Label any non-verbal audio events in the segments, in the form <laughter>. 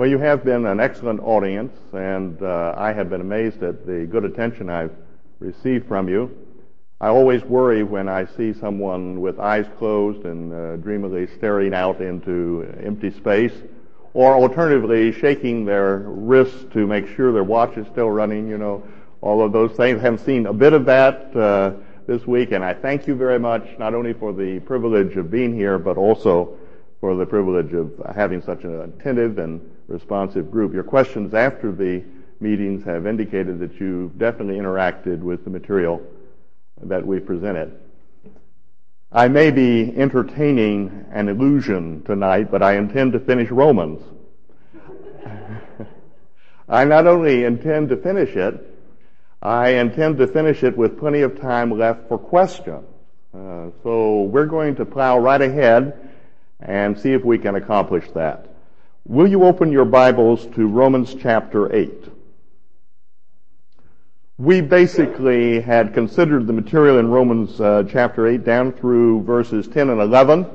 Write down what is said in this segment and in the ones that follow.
Well, you have been an excellent audience, and uh, I have been amazed at the good attention I've received from you. I always worry when I see someone with eyes closed and uh, dreamily staring out into empty space, or alternatively shaking their wrists to make sure their watch is still running, you know, all of those things. I haven't seen a bit of that uh, this week, and I thank you very much, not only for the privilege of being here, but also for the privilege of having such an attentive and responsive group. Your questions after the meetings have indicated that you've definitely interacted with the material that we presented. I may be entertaining an illusion tonight, but I intend to finish Romans. <laughs> I not only intend to finish it, I intend to finish it with plenty of time left for questions. Uh, so we're going to plow right ahead and see if we can accomplish that. Will you open your Bibles to Romans chapter 8? We basically had considered the material in Romans uh, chapter 8 down through verses 10 and 11.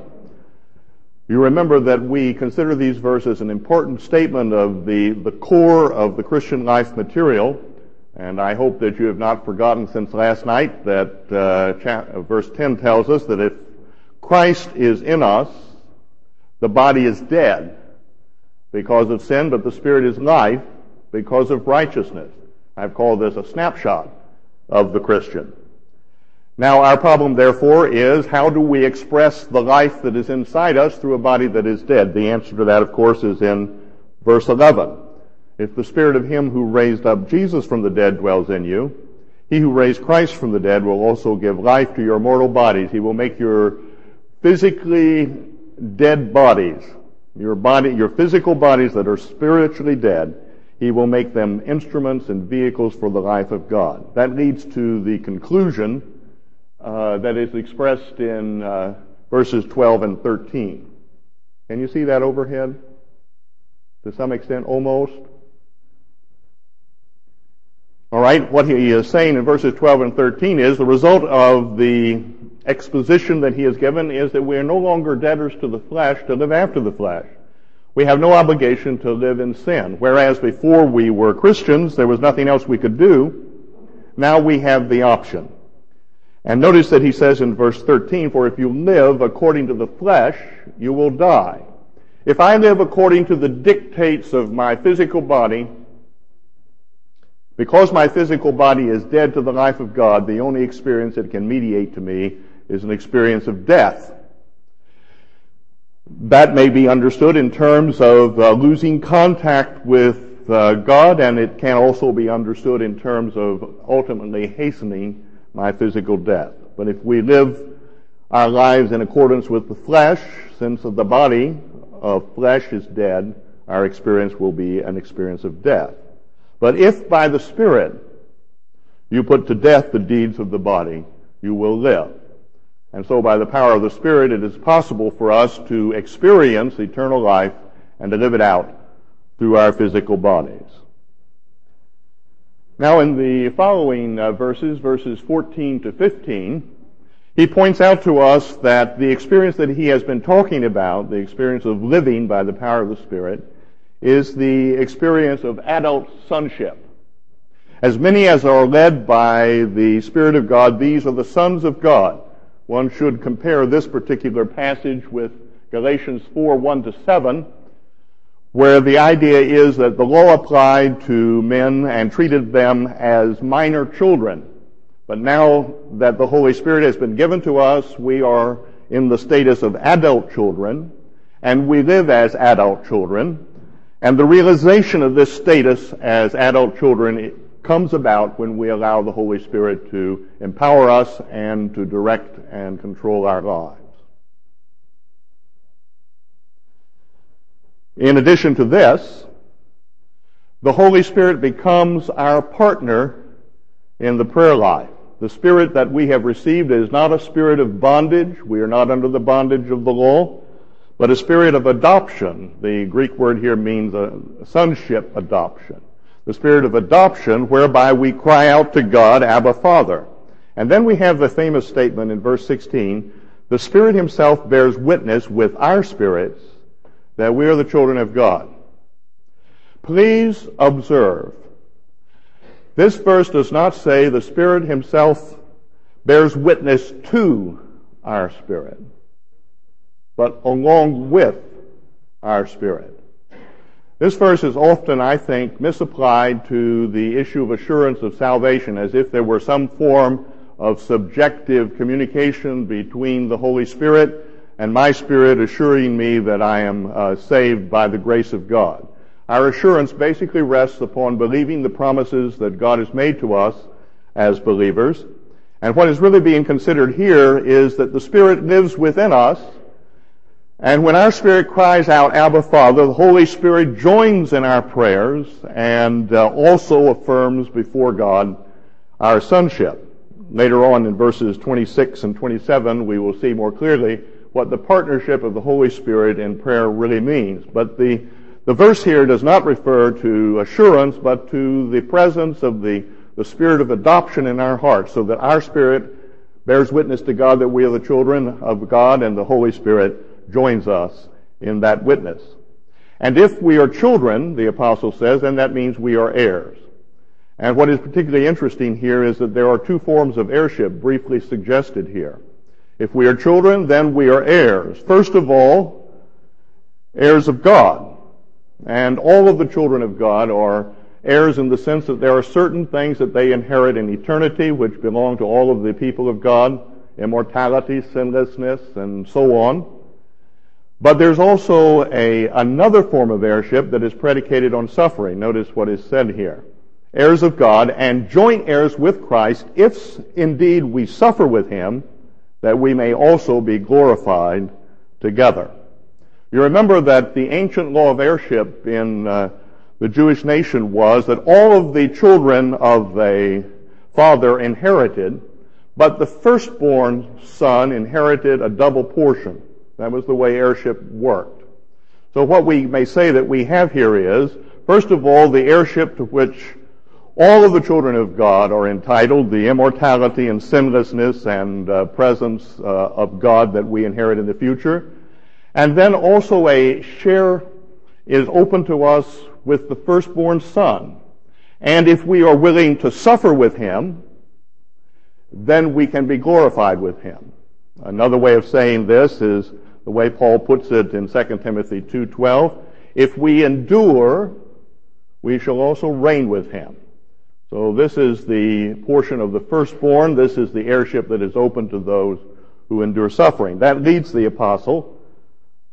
You remember that we consider these verses an important statement of the, the core of the Christian life material. And I hope that you have not forgotten since last night that uh, cha- verse 10 tells us that if Christ is in us, the body is dead because of sin, but the spirit is life because of righteousness. I've called this a snapshot of the Christian. Now our problem therefore is how do we express the life that is inside us through a body that is dead? The answer to that of course is in verse 11. If the spirit of him who raised up Jesus from the dead dwells in you, he who raised Christ from the dead will also give life to your mortal bodies. He will make your physically dead bodies, your body, your physical bodies that are spiritually dead, he will make them instruments and vehicles for the life of God. That leads to the conclusion uh, that is expressed in uh, verses 12 and 13. Can you see that overhead? To some extent, almost. All right, what he is saying in verses 12 and 13 is the result of the exposition that he has given is that we are no longer debtors to the flesh to live after the flesh. We have no obligation to live in sin. Whereas before we were Christians, there was nothing else we could do. Now we have the option. And notice that he says in verse 13, for if you live according to the flesh, you will die. If I live according to the dictates of my physical body, because my physical body is dead to the life of God, the only experience it can mediate to me is an experience of death. That may be understood in terms of uh, losing contact with uh, God, and it can also be understood in terms of ultimately hastening my physical death. But if we live our lives in accordance with the flesh, since the body of flesh is dead, our experience will be an experience of death. But if by the Spirit you put to death the deeds of the body, you will live. And so by the power of the Spirit, it is possible for us to experience eternal life and to live it out through our physical bodies. Now in the following uh, verses, verses 14 to 15, he points out to us that the experience that he has been talking about, the experience of living by the power of the Spirit, is the experience of adult sonship. As many as are led by the Spirit of God, these are the sons of God. One should compare this particular passage with Galatians 4, 1 to 7, where the idea is that the law applied to men and treated them as minor children. But now that the Holy Spirit has been given to us, we are in the status of adult children, and we live as adult children. And the realization of this status as adult children comes about when we allow the Holy Spirit to empower us and to direct and control our lives. In addition to this, the Holy Spirit becomes our partner in the prayer life. The spirit that we have received is not a spirit of bondage. We are not under the bondage of the law, but a spirit of adoption. The Greek word here means a sonship adoption the spirit of adoption whereby we cry out to God, Abba Father. And then we have the famous statement in verse 16, the Spirit Himself bears witness with our spirits that we are the children of God. Please observe. This verse does not say the Spirit Himself bears witness to our spirit, but along with our spirit. This verse is often, I think, misapplied to the issue of assurance of salvation as if there were some form of subjective communication between the Holy Spirit and my spirit assuring me that I am uh, saved by the grace of God. Our assurance basically rests upon believing the promises that God has made to us as believers. And what is really being considered here is that the Spirit lives within us. And when our spirit cries out, Abba Father, the Holy Spirit joins in our prayers and uh, also affirms before God our sonship. Later on in verses 26 and 27, we will see more clearly what the partnership of the Holy Spirit in prayer really means. But the the verse here does not refer to assurance, but to the presence of the, the spirit of adoption in our hearts, so that our spirit bears witness to God that we are the children of God, and the Holy Spirit joins us in that witness. And if we are children, the apostle says, then that means we are heirs. And what is particularly interesting here is that there are two forms of heirship briefly suggested here. If we are children, then we are heirs. First of all, heirs of God. And all of the children of God are heirs in the sense that there are certain things that they inherit in eternity which belong to all of the people of God, immortality, sinlessness, and so on. But there's also a, another form of heirship that is predicated on suffering. Notice what is said here. Heirs of God and joint heirs with Christ, if indeed we suffer with him, that we may also be glorified together. You remember that the ancient law of heirship in uh, the Jewish nation was that all of the children of a father inherited, but the firstborn son inherited a double portion. That was the way heirship worked. So what we may say that we have here is, first of all, the heirship to which all of the children of God are entitled, the immortality and sinlessness and uh, presence uh, of God that we inherit in the future. And then also a share is open to us with the firstborn son. And if we are willing to suffer with him, then we can be glorified with him. Another way of saying this is the way Paul puts it in 2 Timothy 2:12, if we endure, we shall also reign with him. So this is the portion of the firstborn, this is the heirship that is open to those who endure suffering. That leads the apostle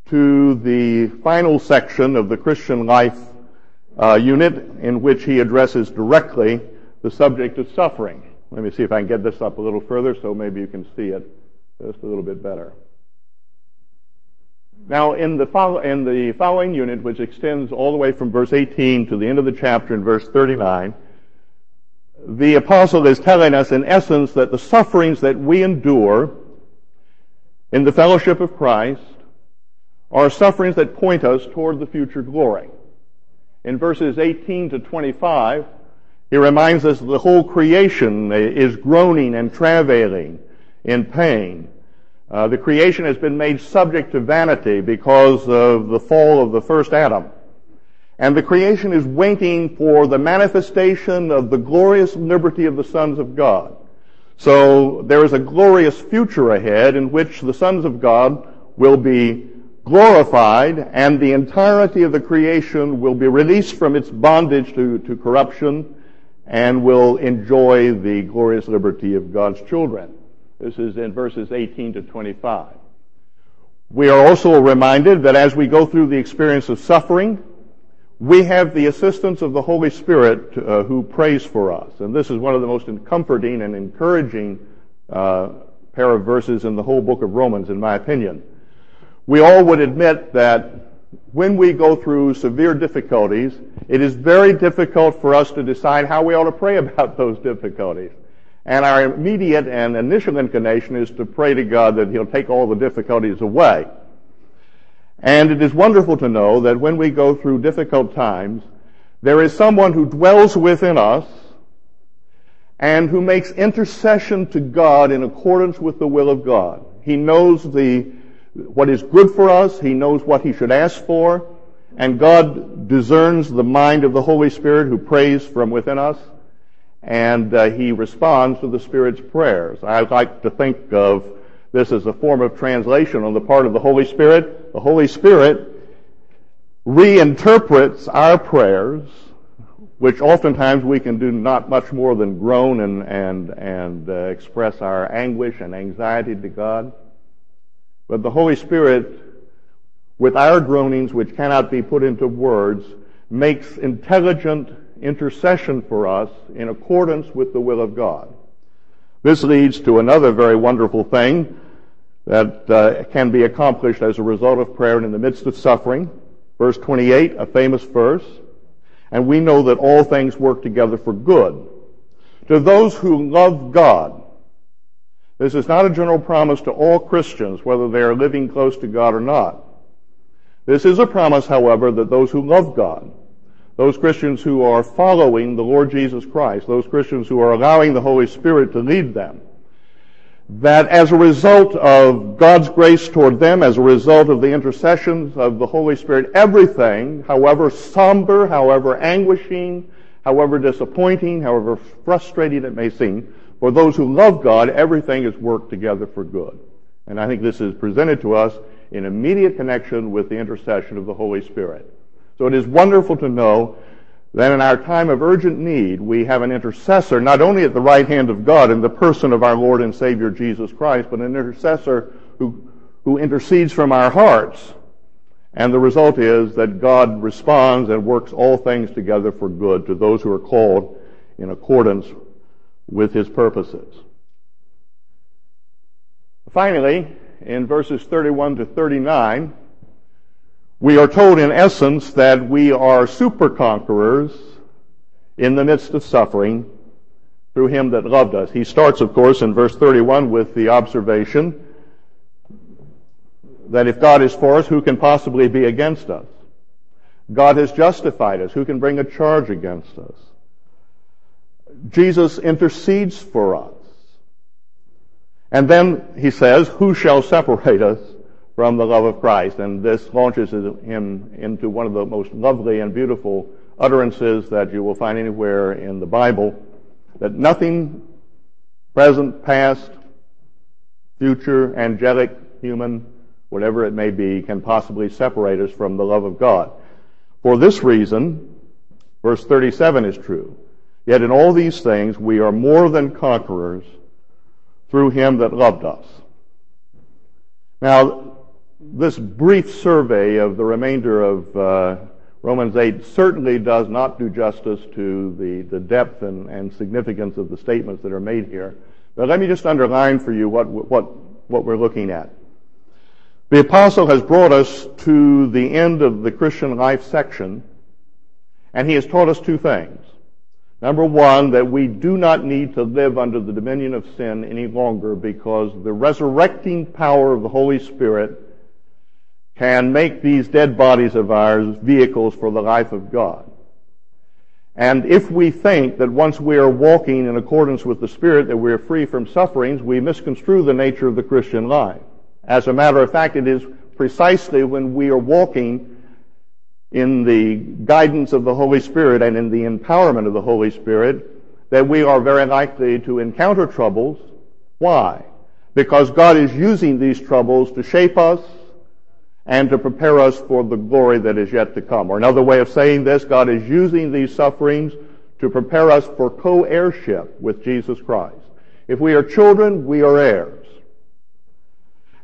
to the final section of the Christian life uh, unit in which he addresses directly the subject of suffering. Let me see if I can get this up a little further so maybe you can see it just a little bit better. Now, in the, follow, in the following unit, which extends all the way from verse 18 to the end of the chapter in verse 39, the apostle is telling us in essence that the sufferings that we endure in the fellowship of Christ are sufferings that point us toward the future glory. In verses 18 to 25, he reminds us that the whole creation is groaning and travailing in pain. Uh, the creation has been made subject to vanity because of the fall of the first Adam. And the creation is waiting for the manifestation of the glorious liberty of the sons of God. So there is a glorious future ahead in which the sons of God will be glorified and the entirety of the creation will be released from its bondage to, to corruption and will enjoy the glorious liberty of God's children. This is in verses 18 to 25. We are also reminded that as we go through the experience of suffering, we have the assistance of the Holy Spirit uh, who prays for us. And this is one of the most comforting and encouraging uh, pair of verses in the whole book of Romans, in my opinion we all would admit that when we go through severe difficulties, it is very difficult for us to decide how we ought to pray about <laughs> those difficulties. And our immediate and initial inclination is to pray to God that He'll take all the difficulties away. And it is wonderful to know that when we go through difficult times, there is someone who dwells within us and who makes intercession to God in accordance with the will of God. He knows the what is good for us. He knows what he should ask for. And God discerns the mind of the Holy Spirit who prays from within us, and uh, he responds to the Spirit's prayers. I like to think of this as a form of translation on the part of the Holy Spirit. The Holy Spirit reinterprets our prayers, which oftentimes we can do not much more than groan and, and, and uh, express our anguish and anxiety to God. But the Holy Spirit, with our groanings which cannot be put into words, makes intelligent intercession for us in accordance with the will of God. This leads to another very wonderful thing that uh, can be accomplished as a result of prayer and in the midst of suffering. Verse 28, a famous verse. And we know that all things work together for good. To those who love God. This is not a general promise to all Christians, whether they are living close to God or not. This is a promise, however, that those who love God, those Christians who are following the Lord Jesus Christ, those Christians who are allowing the Holy Spirit to lead them, that as a result of God's grace toward them, as a result of the intercessions of the Holy Spirit, everything, however somber, however anguishing, however disappointing, however frustrating it may seem, for those who love God, everything is worked together for good. And I think this is presented to us in immediate connection with the intercession of the Holy Spirit. So it is wonderful to know that in our time of urgent need, we have an intercessor, not only at the right hand of God in the person of our Lord and Savior Jesus Christ, but an intercessor who, who intercedes from our hearts. And the result is that God responds and works all things together for good to those who are called in accordance with his purposes. Finally, in verses 31 to 39, we are told in essence that we are super conquerors in the midst of suffering through him that loved us. He starts, of course, in verse 31 with the observation that if God is for us, who can possibly be against us? God has justified us. Who can bring a charge against us? Jesus intercedes for us. And then he says, who shall separate us from the love of Christ. And this launches him into one of the most lovely and beautiful utterances that you will find anywhere in the Bible, that nothing present, past, future, angelic, human, whatever it may be, can possibly separate us from the love of God. For this reason, verse 37 is true. Yet in all these things we are more than conquerors through him that loved us. Now, this brief survey of the remainder of uh, Romans 8 certainly does not do justice to the, the depth and, and significance of the statements that are made here. But let me just underline for you what, what, what we're looking at. The apostle has brought us to the end of the Christian life section, and he has taught us two things. Number one, that we do not need to live under the dominion of sin any longer because the resurrecting power of the Holy Spirit can make these dead bodies of ours vehicles for the life of God. And if we think that once we are walking in accordance with the Spirit that we are free from sufferings, we misconstrue the nature of the Christian life. As a matter of fact, it is precisely when we are walking in the guidance of the Holy Spirit and in the empowerment of the Holy Spirit that we are very likely to encounter troubles. Why? Because God is using these troubles to shape us, and to prepare us for the glory that is yet to come. Or another way of saying this, God is using these sufferings to prepare us for co-heirship with Jesus Christ. If we are children, we are heirs.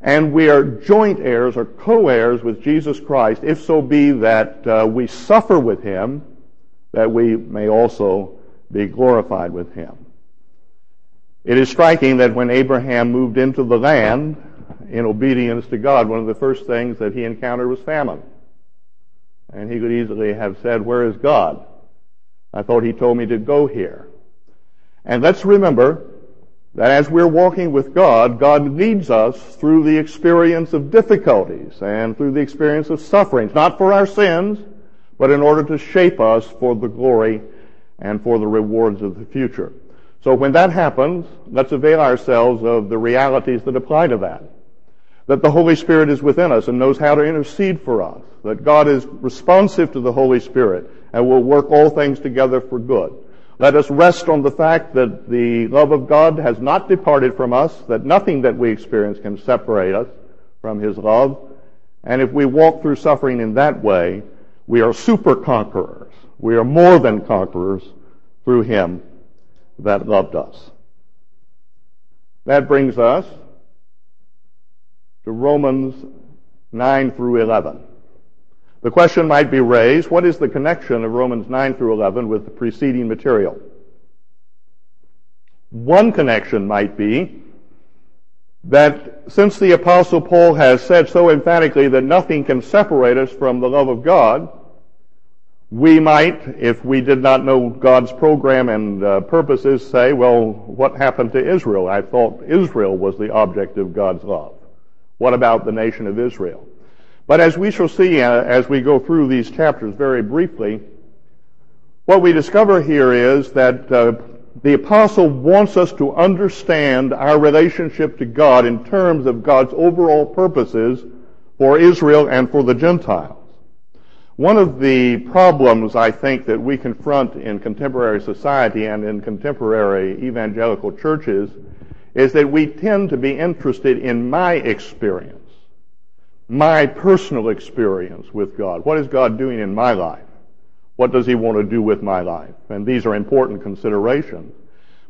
And we are joint heirs or co-heirs with Jesus Christ, if so be that uh, we suffer with Him, that we may also be glorified with Him. It is striking that when Abraham moved into the land, in obedience to God, one of the first things that he encountered was famine. And he could easily have said, where is God? I thought he told me to go here. And let's remember that as we're walking with God, God leads us through the experience of difficulties and through the experience of sufferings, not for our sins, but in order to shape us for the glory and for the rewards of the future. So when that happens, let's avail ourselves of the realities that apply to that. That the Holy Spirit is within us and knows how to intercede for us, that God is responsive to the Holy Spirit and will work all things together for good. Let us rest on the fact that the love of God has not departed from us, that nothing that we experience can separate us from His love. And if we walk through suffering in that way, we are super conquerors. We are more than conquerors through Him that loved us. That brings us Romans 9 through 11. The question might be raised, what is the connection of Romans 9 through 11 with the preceding material? One connection might be that since the apostle Paul has said so emphatically that nothing can separate us from the love of God, we might, if we did not know God's program and uh, purposes, say, well, what happened to Israel? I thought Israel was the object of God's love. What about the nation of Israel? But as we shall see uh, as we go through these chapters very briefly, what we discover here is that uh, the apostle wants us to understand our relationship to God in terms of God's overall purposes for Israel and for the Gentiles. One of the problems I think that we confront in contemporary society and in contemporary evangelical churches is that we tend to be interested in my experience my personal experience with God. What is God doing in my life? What does He want to do with my life? And these are important considerations.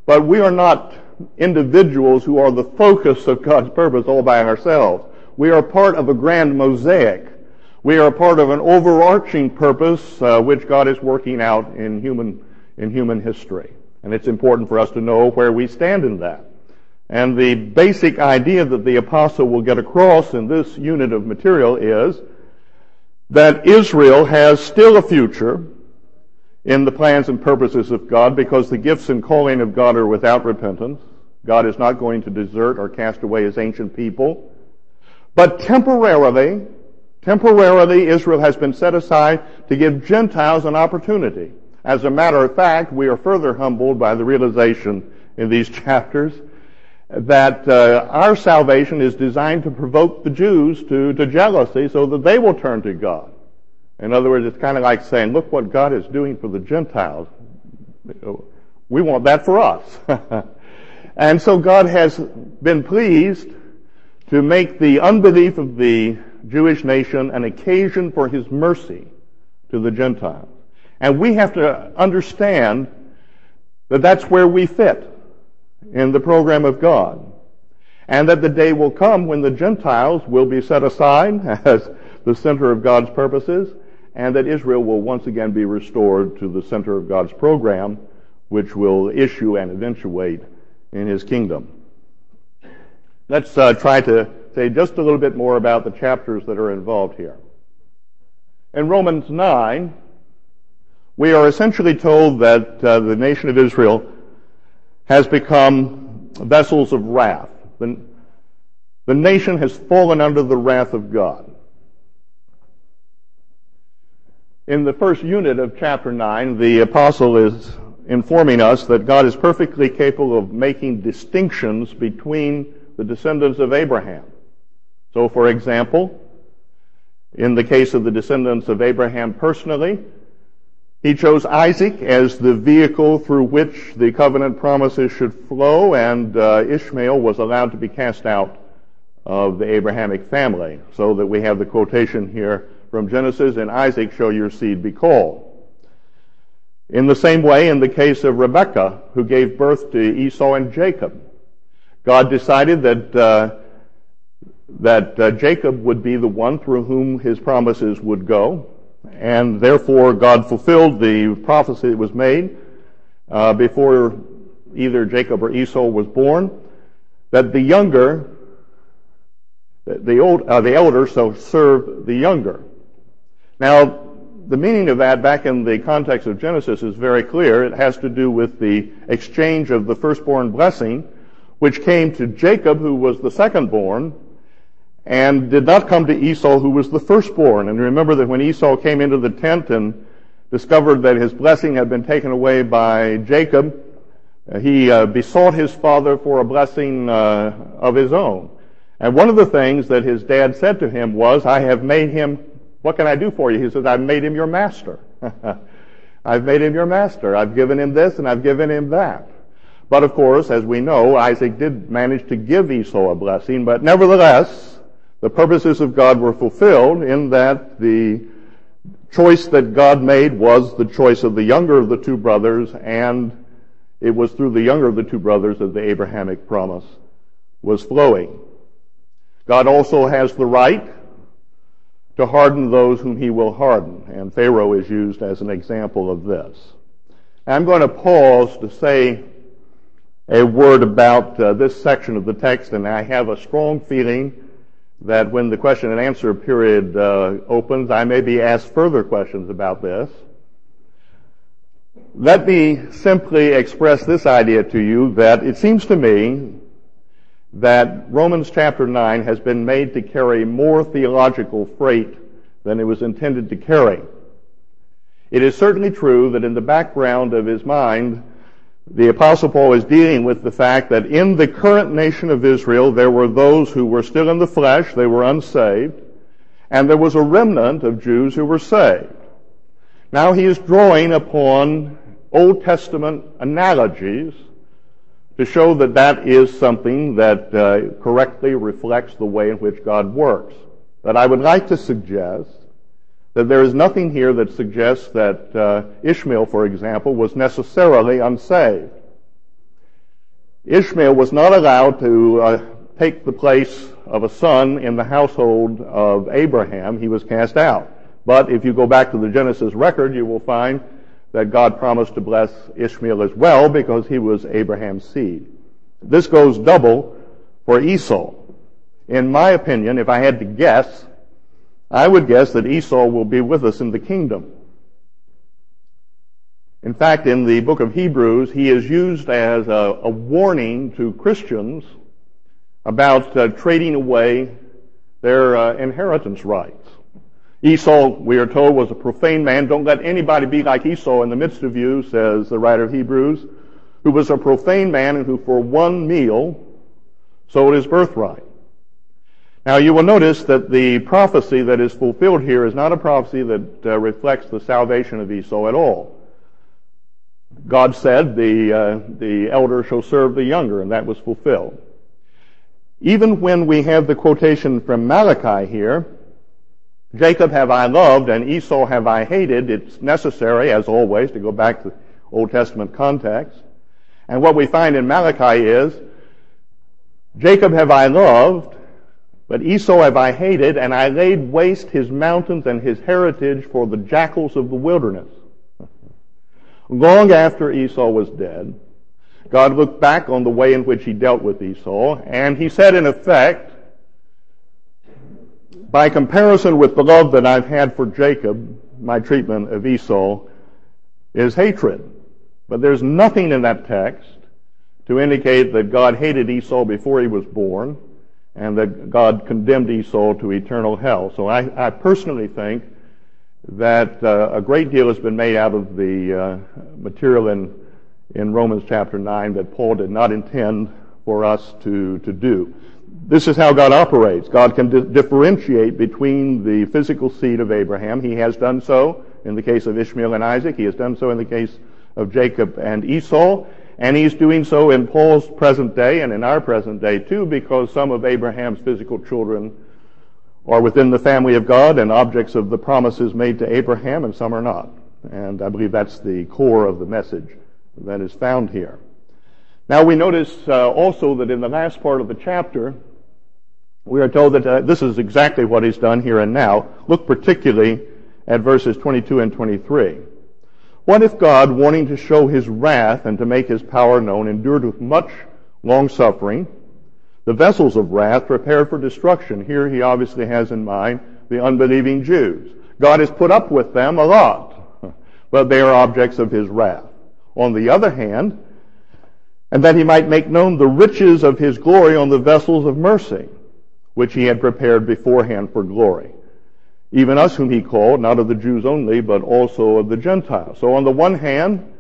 But we are not individuals who are the focus of God's purpose all by ourselves. We are part of a grand mosaic. We are part of an overarching purpose uh, which God is working out in human in human history. And it's important for us to know where we stand in that. And the basic idea that the apostle will get across in this unit of material is that Israel has still a future in the plans and purposes of God because the gifts and calling of God are without repentance. God is not going to desert or cast away his ancient people. But temporarily, temporarily Israel has been set aside to give Gentiles an opportunity. As a matter of fact, we are further humbled by the realization in these <laughs> chapters that uh, our salvation is designed to provoke the Jews to, to jealousy so that they will turn to God. In other words, it's kind of like saying, look what God is doing for the Gentiles. We want that for us. <laughs> and so God has been pleased to make the unbelief of the Jewish nation an occasion for his mercy to the Gentiles. And we have to understand that that's where we fit in the program of God. And that the day will come when the Gentiles will be set aside <laughs> as the center of God's purposes, and that Israel will once again be restored to the center of God's program, which will issue and eventuate in His kingdom. Let's uh, try to say just a little bit more about the chapters that are involved here. In Romans 9, we are essentially told that uh, the nation of Israel has become vessels of wrath. The, the nation has fallen under the wrath of God. In the first unit of chapter 9, the apostle is informing us that God is perfectly capable of making distinctions between the descendants of Abraham. So, for example, in the case of the descendants of Abraham personally, he chose Isaac as the vehicle through which the covenant promises should flow, and uh, Ishmael was allowed to be cast out of the Abrahamic family. So that we have the quotation here from Genesis, and Isaac shall your seed be called. In the same way, in the case of Rebekah, who gave birth to Esau and Jacob, God decided that uh, that uh, Jacob would be the one through whom his promises would go and therefore God fulfilled the prophecy that was made uh, before either Jacob or Esau was born, that the younger, the old, uh, the elder shall serve the younger. Now, the meaning of that back in the context of Genesis is very clear. It has to do with the exchange of the firstborn blessing, which came to Jacob, who was the secondborn, and did not come to Esau, who was the firstborn. And remember that when Esau came into the tent and discovered that his blessing had been taken away by Jacob, uh, he uh, besought his father for a blessing uh, of his own. And one of the things that his dad said to him was, I have made him, what can I do for you? He said, I've made him your master. <laughs> I've made him your master. I've given him this and I've given him that. But of course, as we know, Isaac did manage to give Esau a blessing, but nevertheless, the purposes of God were fulfilled in that the choice that God made was the choice of the younger of the two brothers, and it was through the younger of the two brothers that the Abrahamic promise was flowing. God also has the right to harden those whom he will harden, and Pharaoh is used as an example of this. I'm going to pause to say a word about uh, this section of the text, and I have a strong feeling that when the question and answer period uh, opens, I may be asked further questions about this. Let me simply express this idea to you that it seems to me that Romans chapter 9 has been made to carry more theological freight than it was intended to carry. It is certainly true that in the background of his mind, the apostle Paul is dealing with the fact that in the current nation of Israel, there were those who were still in the flesh, they were unsaved, and there was a remnant of Jews who were saved. Now he is drawing upon Old Testament analogies to show that that is something that uh, correctly reflects the way in which God works. But I would like to suggest that there is nothing here that suggests that uh, Ishmael, for example, was necessarily unsaved. Ishmael was not allowed to uh, take the place of a son in the household of Abraham. He was cast out. But if you go back to the Genesis record, you will find that God promised to bless Ishmael as well because he was Abraham's seed. This goes double for Esau. In my opinion, if I had to guess, I would guess that Esau will be with us in the kingdom. In fact, in the book of Hebrews, he is used as a, a warning to Christians about uh, trading away their uh, inheritance rights. Esau, we are told, was a profane man. Don't let anybody be like Esau in the midst of you, says the writer of Hebrews, who was a profane man and who for one meal sold his birthright. Now you will notice that the prophecy that is fulfilled here is not a prophecy that uh, reflects the salvation of Esau at all. God said the, uh, the elder shall serve the younger, and that was fulfilled. Even when we have the quotation from Malachi here, Jacob have I loved and Esau have I hated. It's necessary, as always, to go back to Old Testament context. And what we find in Malachi is, Jacob have I loved, but Esau have I hated, and I laid waste his mountains and his heritage for the jackals of the wilderness. Long after Esau was dead, God looked back on the way in which he dealt with Esau, and he said in effect, by comparison with the love that I've had for Jacob, my treatment of Esau is hatred. But there's nothing in that text to indicate that God hated Esau before he was born and that God condemned Esau to eternal hell. So I, I personally think that uh, a great deal has been made out of the uh, material in, in Romans chapter 9 that Paul did not intend for us to, to do. This is how God operates. God can di- differentiate between the physical seed of Abraham. He has done so in the case of Ishmael and Isaac. He has done so in the case of Jacob and Esau. And he's doing so in Paul's present day and in our present day too, because some of Abraham's physical children are within the family of God and objects of the promises made to Abraham, and some are not. And I believe that's the core of the message that is found here. Now we notice uh, also that in the last part of the chapter, we are told that uh, this is exactly what he's done here and now. Look particularly at verses 22 and 23. What if God, wanting to show his wrath and to make his power known, endured with much long suffering the vessels of wrath prepared for destruction? Here he obviously has in mind the unbelieving Jews. God has put up with them a lot, <laughs> but they are objects of his wrath. On the other hand, and that he might make known the riches of his glory on the vessels of mercy which he had prepared beforehand for glory. Even us whom he called, not of the Jews only, but also of the Gentiles. So on the one hand,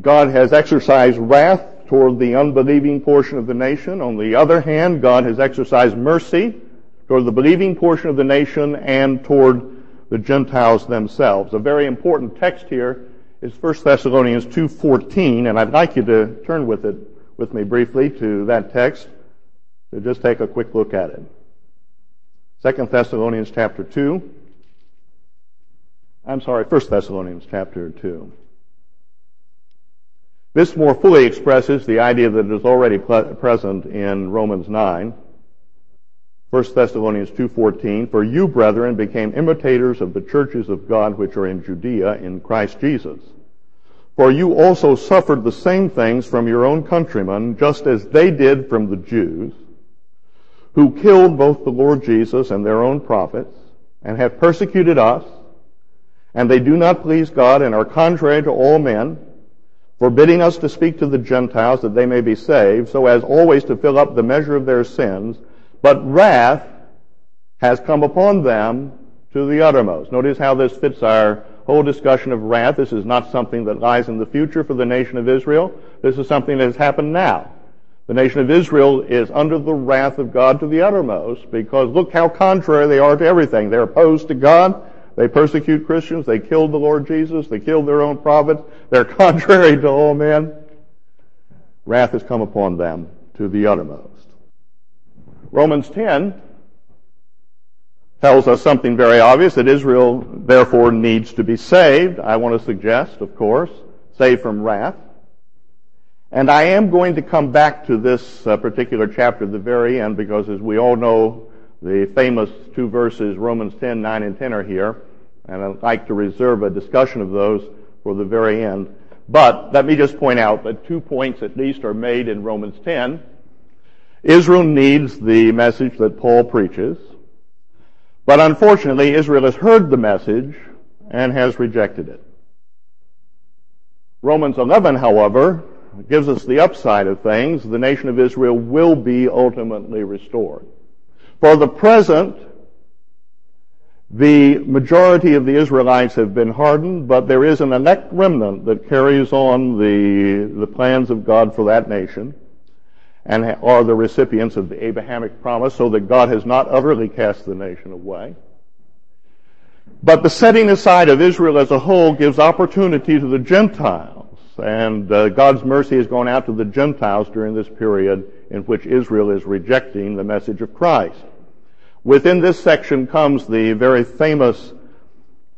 God has exercised wrath toward the unbelieving portion of the nation. On the other hand, God has exercised mercy toward the believing portion of the nation and toward the Gentiles themselves. A very important text here is 1 Thessalonians 2.14, and I'd like you to turn with it with me briefly to that text to just take a quick look at it. 2 Thessalonians chapter 2. I'm sorry, 1 Thessalonians chapter 2. This more fully expresses the idea that is already present in Romans 9. 1 Thessalonians 2.14, For you, brethren, became imitators of the churches of God which are in Judea in Christ Jesus. For you also suffered the same things from your own countrymen, just as they did from the Jews, who killed both the Lord Jesus and their own prophets, and have persecuted us, and they do not please God and are contrary to all men, forbidding us to speak to the Gentiles that they may be saved, so as always to fill up the measure of their sins, but wrath has come upon them to the uttermost. Notice how this fits our whole discussion of wrath. This is not something that lies in the future for the nation of Israel. This is something that has happened now. The nation of Israel is under the wrath of God to the uttermost because look how contrary they are to everything. They're opposed to God. They persecute Christians. They killed the Lord Jesus. They killed their own prophets. They're <laughs> contrary to all men. Wrath has come upon them to the uttermost. Romans 10 tells us something very obvious that Israel therefore needs to be saved. I want to suggest, of course, saved from wrath. And I am going to come back to this uh, particular chapter at the very end because as we all know, the famous two verses, Romans 10, 9 and 10 are here. And I'd like to reserve a discussion of those for the very end. But let me just point out that two points at least are made in Romans 10 Israel needs the message that Paul preaches, but unfortunately Israel has heard the message and has rejected it. Romans 11, however, gives us the upside of things. The nation of Israel will be ultimately restored. For the present, the majority of the Israelites have been hardened, but there is an elect remnant that carries on the, the plans of God for that nation and are the recipients of the Abrahamic promise, so that God has not utterly cast the nation away. But the setting aside of Israel as a whole gives opportunity to the Gentiles, and uh, God's mercy is going out to the Gentiles during this period in which Israel is rejecting the message of Christ. Within this section comes the very famous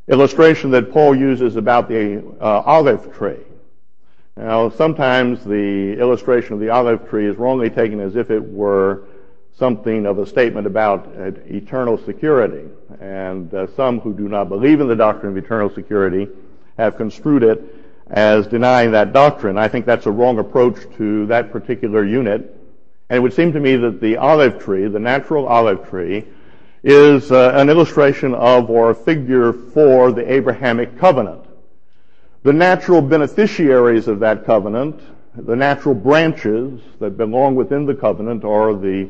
illustration that Paul uses about the uh, olive tree. Now, sometimes the illustration of the olive tree is wrongly taken as if it were something of a statement about uh, eternal security. And uh, some who do not believe in the doctrine of eternal security have construed it as denying that doctrine. I think that's a wrong approach to that particular unit. And it would seem to me that the olive tree, the natural olive tree, is uh, an illustration of or a figure for the Abrahamic covenant. The natural beneficiaries of that covenant, the natural branches that belong within the covenant are the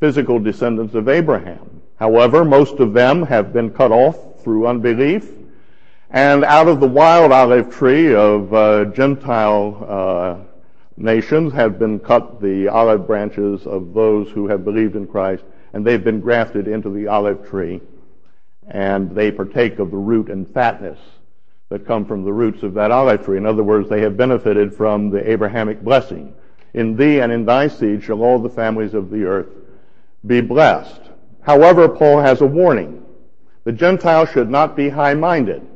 physical descendants of Abraham. However, most of them have been cut off through unbelief. And out of the wild olive tree of uh, Gentile uh, nations have been cut the olive branches of those who have believed in Christ, and they've been grafted into the olive tree, and they partake of the root and fatness that come from the roots of that olive tree. In other words, they have benefited from the Abrahamic blessing. In thee and in thy seed shall all the families of the earth be blessed. However, Paul has a warning. The Gentiles should not be high-minded.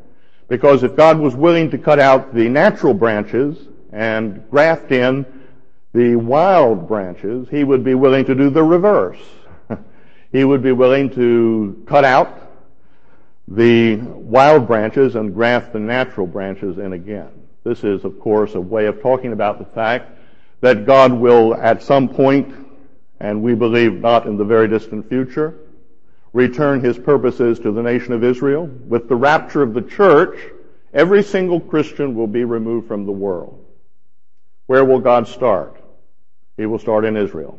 Because if God was willing to cut out the natural branches and graft in the wild branches, he would be willing to do the reverse. <laughs> he would be willing to cut out the wild branches and graft the natural branches in again. This is, of course, a way of talking about the fact that God will at some point, and we believe not in the very distant future, return his purposes to the nation of Israel. With the rapture of the church, every single Christian will be removed from the world. Where will God start? He will start in Israel.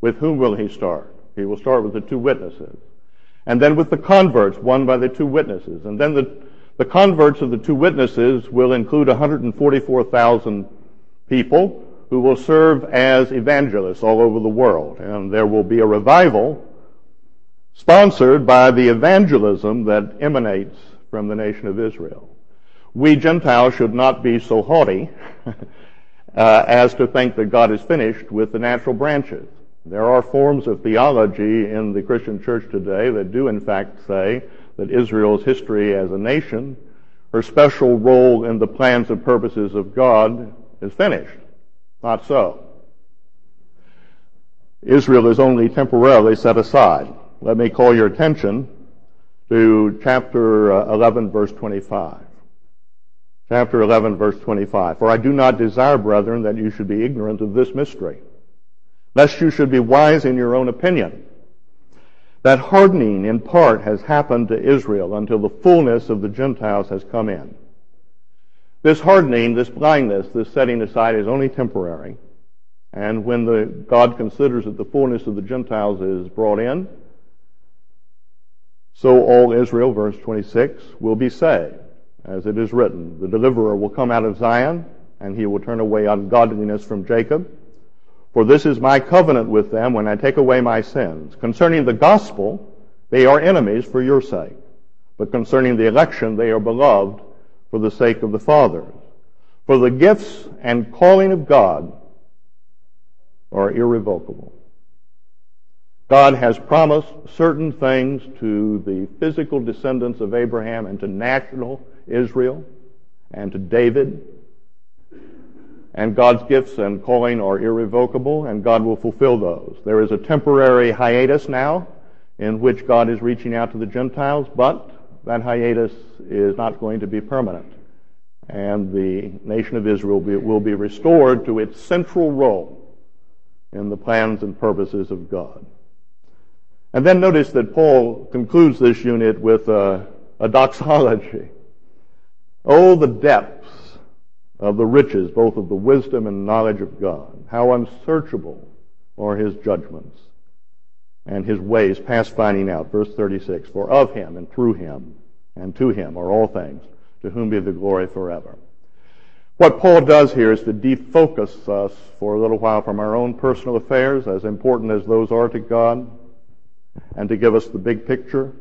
With whom will he start? He will start with the two witnesses and then with the converts, won by the two witnesses. And then the, the converts of the two witnesses will include 144,000 people who will serve as evangelists all over the world. And there will be a revival sponsored by the evangelism that emanates from the nation of Israel. We Gentiles should not be so haughty <laughs> uh, as to think that God is finished with the natural branches. There are forms of theology in the Christian church today that do in fact say that Israel's history as a nation, her special role in the plans and purposes of God is finished. Not so. Israel is only temporarily set aside. Let me call your attention to chapter uh, 11 verse 25. Chapter 11 verse 25. For I do not desire, brethren, that you should be ignorant of this mystery, lest you should be wise in your own opinion. That hardening in part has happened to Israel until the fullness of the Gentiles has come in. This hardening, this blindness, this setting aside is only temporary. And when the, God considers that the fullness of the Gentiles is brought in, so all Israel, verse 26, will be saved. As it is written, the deliverer will come out of Zion, and he will turn away ungodliness from Jacob. For this is my covenant with them when I take away my sins. Concerning the gospel, they are enemies for your sake. But concerning the election, they are beloved for the sake of the fathers. For the gifts and calling of God are irrevocable. God has promised certain things to the physical descendants of Abraham and to national Israel and to David. And God's gifts and calling are irrevocable, and God will fulfill those. There is a temporary hiatus now in which God is reaching out to the Gentiles, but that hiatus is not going to be permanent. And the nation of Israel will be, restored to its central role in the plans and purposes of God. And then notice that Paul concludes this unit with a, a doxology. Oh, the depths of the riches, both of the wisdom and knowledge of God. How unsearchable are his judgments and his ways past finding out. Verse 36, for of him and through him and to him are all things, to whom be the glory forever. What Paul does here is to defocus us for a little while from our own personal affairs, as important as those are to God, and to give us the big picture.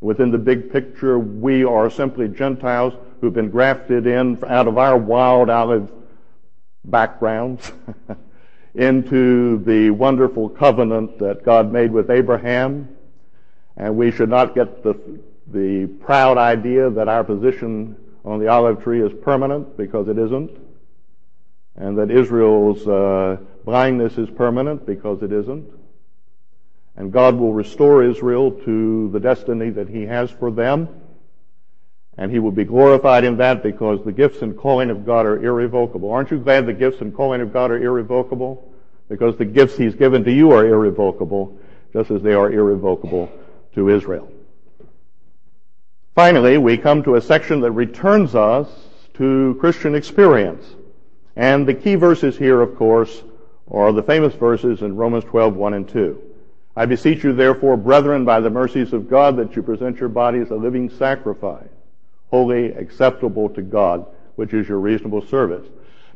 Within the big picture, we are simply Gentiles who've been grafted in out of our wild olive backgrounds <laughs> into the wonderful covenant that God made with Abraham. And we should not get the, the proud idea that our position on the olive tree is permanent because it isn't. And that Israel's uh, blindness is permanent because it isn't. And God will restore Israel to the destiny that He has for them. And He will be glorified in that because the gifts and calling of God are irrevocable. Aren't you glad the gifts and calling of God are irrevocable? Because the gifts He's given to you are irrevocable, just as they are irrevocable to Israel. Finally, we come to a section that returns us to Christian experience. And the key verses here, of course, are the famous verses in Romans 12, 1 and 2. I beseech you therefore, brethren, by the mercies of God, that you present your bodies a living sacrifice, holy, acceptable to God, which is your reasonable service.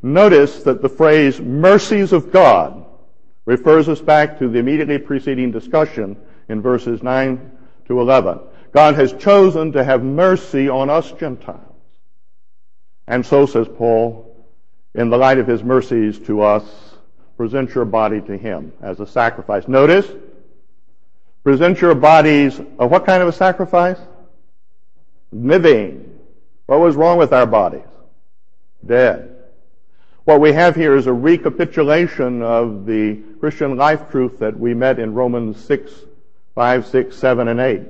Notice that the phrase mercies of God refers us back to the immediately preceding discussion in verses 9 to 11. God has chosen to have mercy on us Gentiles. And so, says Paul, in the light of his mercies to us, present your body to him as a sacrifice. Notice, Present your bodies a what kind of a sacrifice? Living. What was wrong with our bodies? Dead. What we have here is a recapitulation of the Christian life truth that we met in Romans 6, 5, 6, 7, and 8.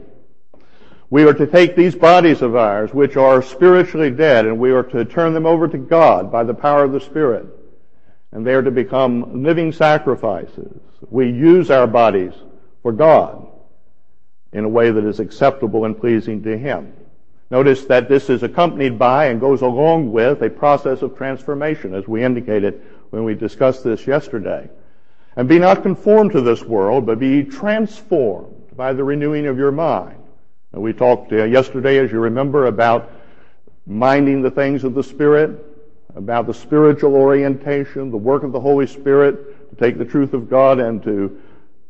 We are to take these bodies of ours, which are spiritually dead, and we are to turn them over to God by the power of the Spirit. And they are to become living sacrifices. We use our bodies for God in a way that is acceptable and pleasing to Him. Notice that this is accompanied by and goes along with a process of transformation, as we indicated when we discussed this yesterday. And be not conformed to this world, but be transformed by the renewing of your mind. And we talked uh, yesterday, as you remember, about minding the things of the Spirit, about the spiritual orientation, the work of the Holy Spirit to take the truth of God and to,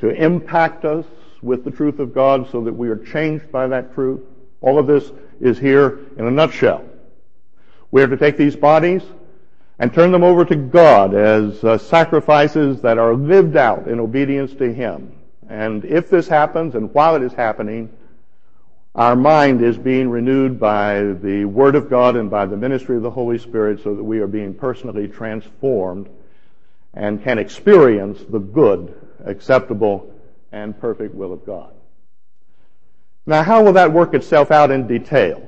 to impact us with the truth of God so that we are changed by that truth. All of this is here in a nutshell. We are to take these bodies and turn them over to God as uh, sacrifices that are lived out in obedience to Him. And if this happens, and while it is happening, our mind is being renewed by the Word of God and by the ministry of the Holy Spirit so that we are being personally transformed and can experience the good, acceptable, and perfect will of God. Now, how will that work itself out in detail?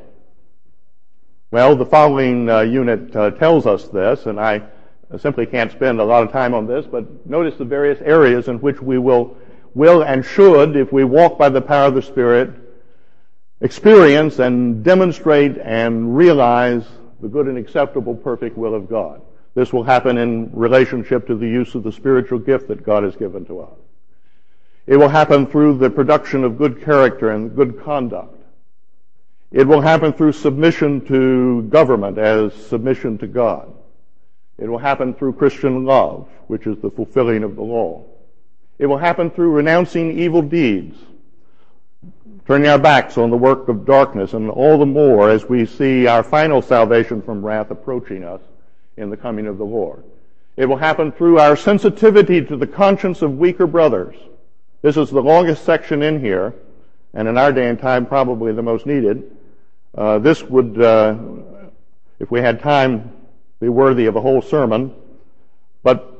Well, the following uh, unit uh, tells us this, and I simply can't spend a lot of time on this, but notice the various areas in which we will, will and should, if we walk by the power of the Spirit, experience and demonstrate and realize the good and acceptable, perfect will of God. This will happen in relationship to the use of the spiritual gift that God has given to us. It will happen through the production of good character and good conduct. It will happen through submission to government as submission to God. It will happen through Christian love, which is the fulfilling of the law. It will happen through renouncing evil deeds, turning our backs on the work of darkness, and all the more as we see our final salvation from wrath approaching us in the coming of the Lord. It will happen through our sensitivity to the conscience of weaker brothers. This is the longest section in here, and in our day and time probably the most needed. Uh, this would, uh, if we had time, be worthy of a whole sermon. But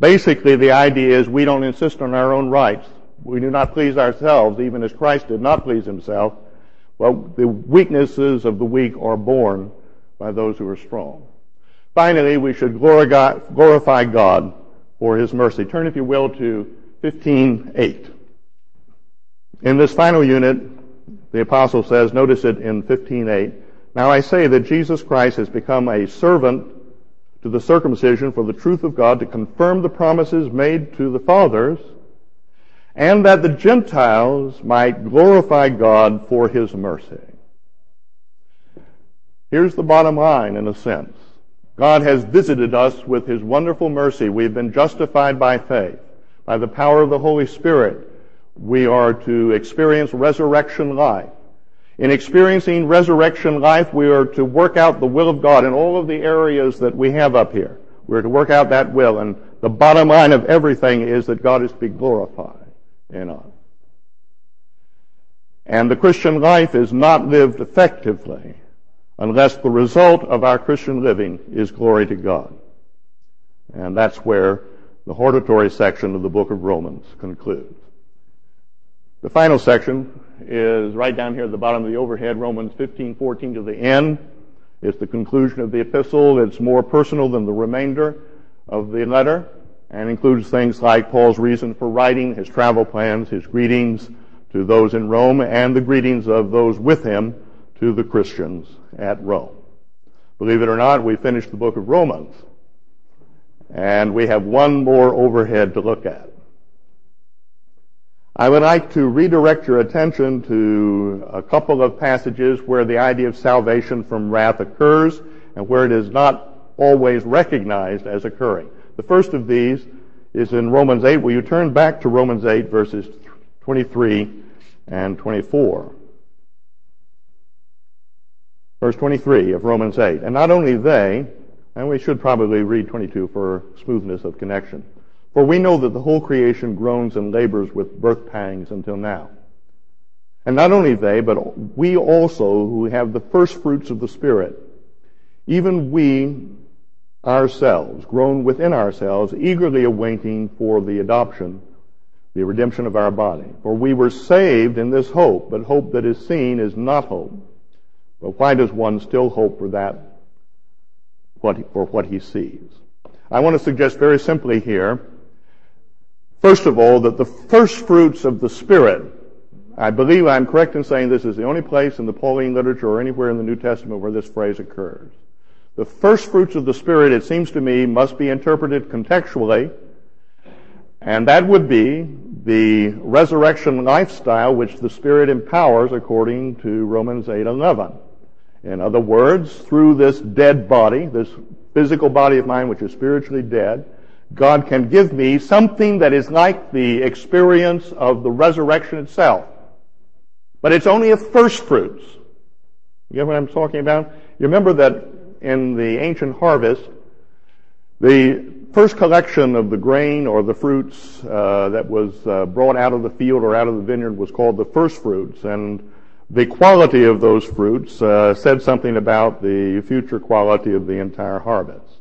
basically, the idea is we don't insist on our own rights. We do not please ourselves, even as Christ did not please himself. But the weaknesses of the weak are borne by those who are strong. Finally, we should glorify God for his mercy. Turn, if you will, to 15.8. In this final unit, the apostle says, notice it in 15.8, Now I say that Jesus Christ has become a servant to the circumcision for the truth of God to confirm the promises made to the fathers, and that the Gentiles might glorify God for his mercy. Here's the bottom line in a sense. God has visited us with his wonderful mercy. We've been justified by faith, by the power of the Holy Spirit we are to experience resurrection life. In experiencing resurrection life, we are to work out the will of God in all of the areas that we have up here. We're to work out that will. And the bottom line of everything is that God is to be glorified in us. And the Christian life is not lived effectively unless the result of our Christian living is glory to God. And that's where the hortatory section of the book of Romans concludes. The final section is right down here at the bottom of the overhead, Romans 15, 14 to the end. It's the conclusion of the epistle. It's more personal than the remainder of the letter and includes things like Paul's reason for writing, his travel plans, his greetings to those in Rome, and the greetings of those with him to the Christians at Rome. Believe it or not, we finished the book of Romans. And we have one more overhead to look at. I would like to redirect your attention to a couple of passages where the idea of salvation from wrath occurs and where it is not always recognized as occurring. The first of these is in Romans 8. Will you turn back to Romans 8 verses 23 and 24? Verse 23 of Romans 8. And not only they, and we should probably read 22 for smoothness of connection. For we know that the whole creation groans and labors with birth pangs until now. And not only they, but we also who have the first fruits of the Spirit, even we ourselves, groan within ourselves, eagerly awaiting for the adoption, the redemption of our body. For we were saved in this hope, but hope that is seen is not hope. But why does one still hope for that, what, for what he sees? I want to suggest very simply here First of all, that the first fruits of the Spirit, I believe I'm correct in saying this is the only place in the Pauline literature or anywhere in the New Testament where this phrase occurs. The first fruits of the Spirit, it seems to me, must be interpreted contextually, and that would be the resurrection lifestyle which the Spirit empowers according to Romans 8:11. In other words, through this dead body, this physical body of mine, which is spiritually dead, God can give me something that is like the experience of the resurrection itself. But it's only a first fruits. You get what I'm talking about? You remember that in the ancient harvest, the first collection of the grain or the fruits uh, that was uh, brought out of the field or out of the vineyard was called the first fruits, and the quality of those fruits uh, said something about the future quality of the entire harvest.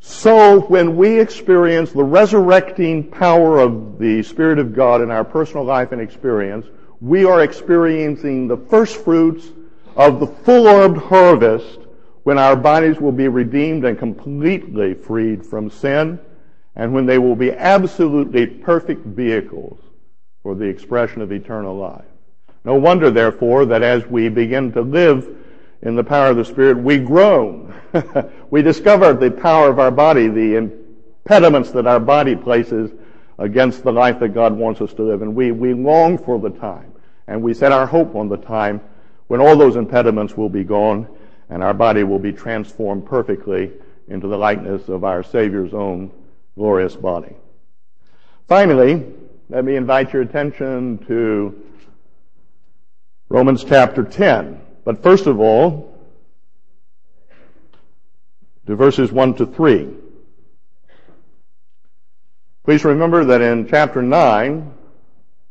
So when we experience the resurrecting power of the Spirit of God in our personal life and experience, we are experiencing the first fruits of the full-orbed harvest when our bodies will be redeemed and completely freed from sin and when they will be absolutely perfect vehicles for the expression of eternal life. No wonder, therefore, that as we begin to live in the power of the Spirit, we groan. <laughs> we discover the power of our body, the impediments that our body places against the life that God wants us to live. And we, we long for the time. And we set our hope on the time when all those impediments will be gone and our body will be transformed perfectly into the likeness of our Savior's own glorious body. Finally, let me invite your attention to Romans chapter 10. But first of all, to verses 1 to 3. Please remember that in chapter 9,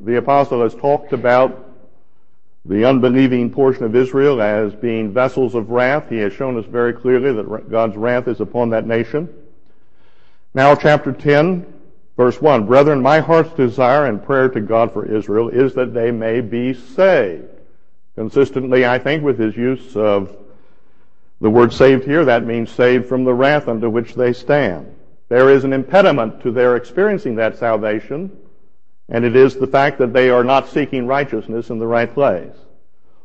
the apostle has talked about the unbelieving portion of Israel as being vessels of wrath. He has shown us very clearly that God's wrath is upon that nation. Now chapter 10, verse 1. Brethren, my heart's desire and prayer to God for Israel is that they may be saved consistently, I think, with his use of the word saved here. That means saved from the wrath under which they stand. There is an impediment to their experiencing that salvation, and it is the fact that they are not seeking righteousness in the right place.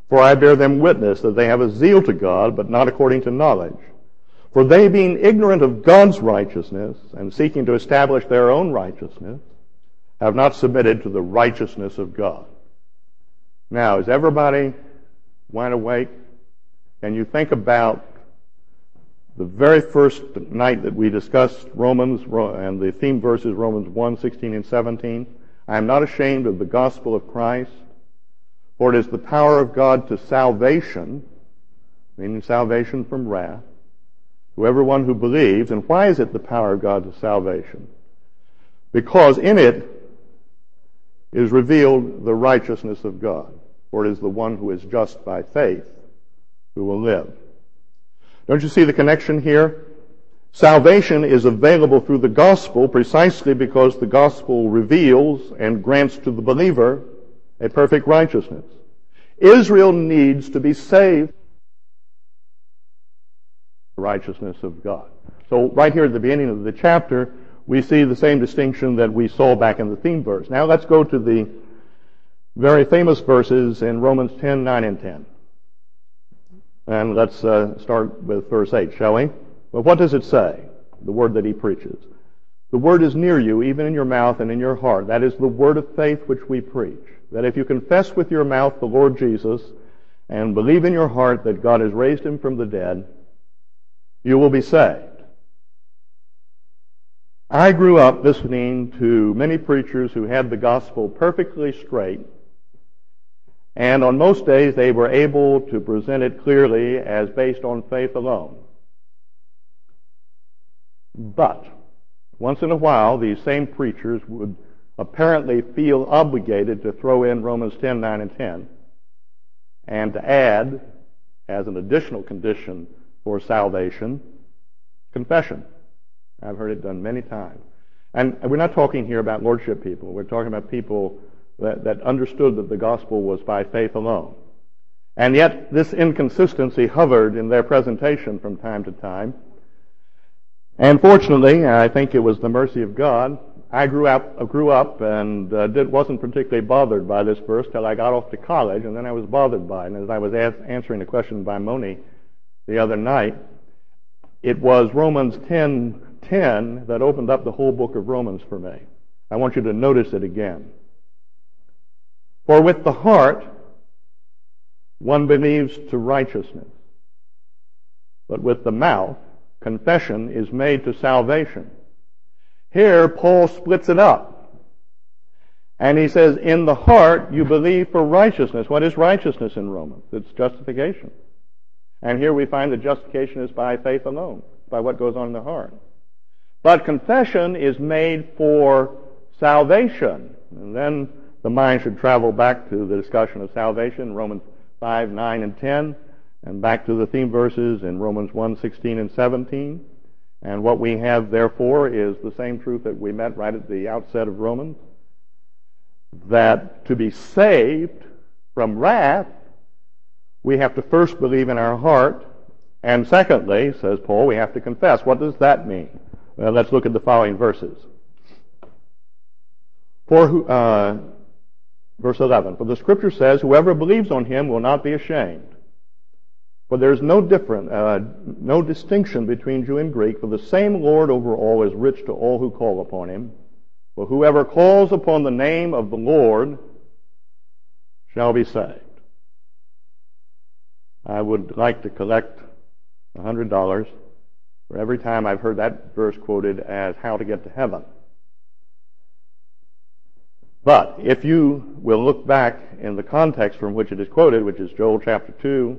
For I bear them witness that they have a zeal to God, but not according to knowledge. For they being ignorant of God's righteousness and seeking to establish their own righteousness, have not submitted to the righteousness of God. Now, is everybody wide awake? And you think about the very first night that we discussed Romans and the theme verses Romans 1, 16 and 17? I am not ashamed of the gospel of Christ, for it is the power of God to salvation, meaning salvation from wrath, to everyone who believes. And why is it the power of God to salvation? Because in it is revealed the righteousness of God for it is the one who is just by faith who will live. Don't you see the connection here? Salvation is available through the gospel precisely because the gospel reveals and grants to the believer a perfect righteousness. Israel needs to be saved the righteousness of God. So right here at the beginning of the chapter, we see the same distinction that we saw back in the theme verse. Now let's go to the very famous verses in Romans 10, 9, and 10. And let's uh, start with verse 8, shall we? Well, what does it say? The word that he preaches. The word is near you, even in your mouth and in your heart. That is the word of faith which we preach. That if you confess with your mouth the Lord Jesus and believe in your heart that God has raised him from the dead, you will be saved. I grew up listening to many preachers who had the gospel perfectly straight and on most days, they were able to present it clearly as based on faith alone. But, once in a while, these same preachers would apparently feel obligated to throw in Romans 10, 9, and 10, and to add, as an additional condition for salvation, confession. I've heard it done many times. And we're not talking here about lordship people. We're talking about people that, that understood that the gospel was by faith alone. And yet, this inconsistency hovered in their presentation from time to time. And fortunately, I think it was the mercy of God. I grew up, grew up and uh, did, wasn't particularly bothered by this verse till I got off to college, and then I was bothered by it. And as I was answering a question by Moni the other night, it was Romans 10:10 10 that opened up the whole book of Romans for me. I want you to notice it again. For with the heart one believes to righteousness, but with the mouth confession is made to salvation. Here, Paul splits it up. And he says, in the heart you believe for righteousness. What is righteousness in Romans? It's justification. And here we find that justification is by faith alone, by what goes on in the heart. But confession is made for salvation. And then the mind should travel back to the discussion of salvation, Romans 5, 9, and 10, and back to the theme verses in Romans 1, 16, and 17. And what we have, therefore, is the same truth that we met right at the outset of Romans that to be saved from wrath, we have to first believe in our heart, and secondly, says Paul, we have to confess. What does that mean? Well, let's look at the following verses. For uh, verse 11, for the scripture says, whoever believes on him will not be ashamed. For there is no different, uh, no distinction between Jew and Greek, for the same Lord over all is rich to all who call upon him. For whoever calls upon the name of the Lord shall be saved. I would like to collect $100 for every time I've heard that verse quoted as how to get to heaven. But if you will look back in the context from which it is quoted, which is Joel chapter 2,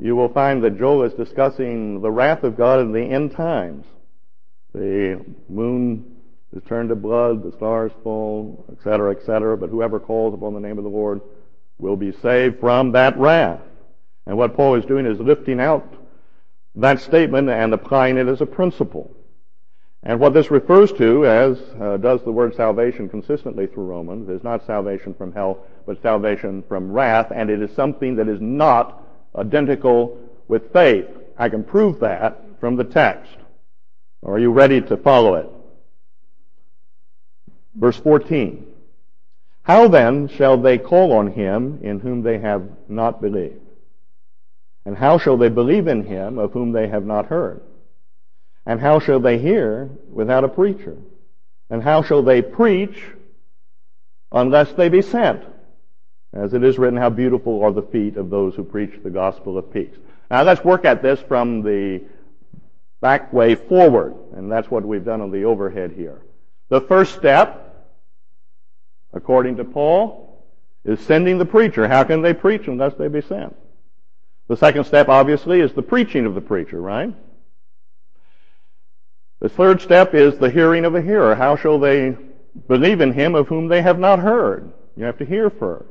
you will find that Joel is discussing the wrath of God in the end times. The moon is turned to blood, the stars fall, etc., etc. But whoever calls upon the name of the Lord will be saved from that wrath. And what Paul is doing is lifting out that statement and applying it as a principle. And what this refers to, as uh, does the word salvation consistently through Romans, is not salvation from hell, but salvation from wrath, and it is something that is not identical with faith. I can prove that from the text. Are you ready to follow it? Verse 14. How then shall they call on him in whom they have not believed? And how shall they believe in him of whom they have not heard? And how shall they hear without a preacher? And how shall they preach unless they be sent? As it is written, how beautiful are the feet of those who preach the gospel of peace. Now let's work at this from the back way forward. And that's what we've done on the overhead here. The first step according to Paul, is sending the preacher. How can they preach unless they be sent? The second step, obviously, is the preaching of the preacher, right? The third step is the hearing of a hearer. How shall they believe in him of whom they have not heard? You have to hear first.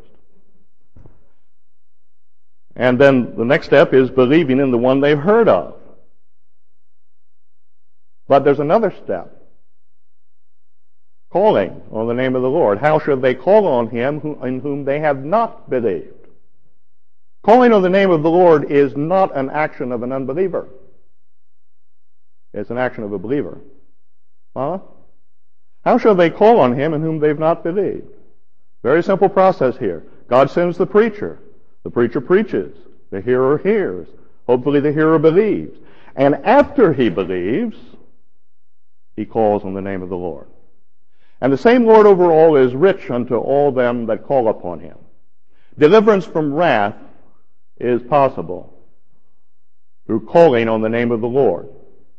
And then the next step is believing in the one they've heard of. But there's another step calling on the name of the Lord. How should they call on him in whom they have not believed? Calling on the name of the Lord is not an action of an unbeliever. It's an action of a believer. Huh? How shall they call on him in whom they've not believed? Very simple process here. God sends the preacher. The preacher preaches. The hearer hears. Hopefully the hearer believes. And after he believes, he calls on the name of the Lord. And the same Lord over all is rich unto all them that call upon him. Deliverance from wrath is possible through calling on the name of the Lord.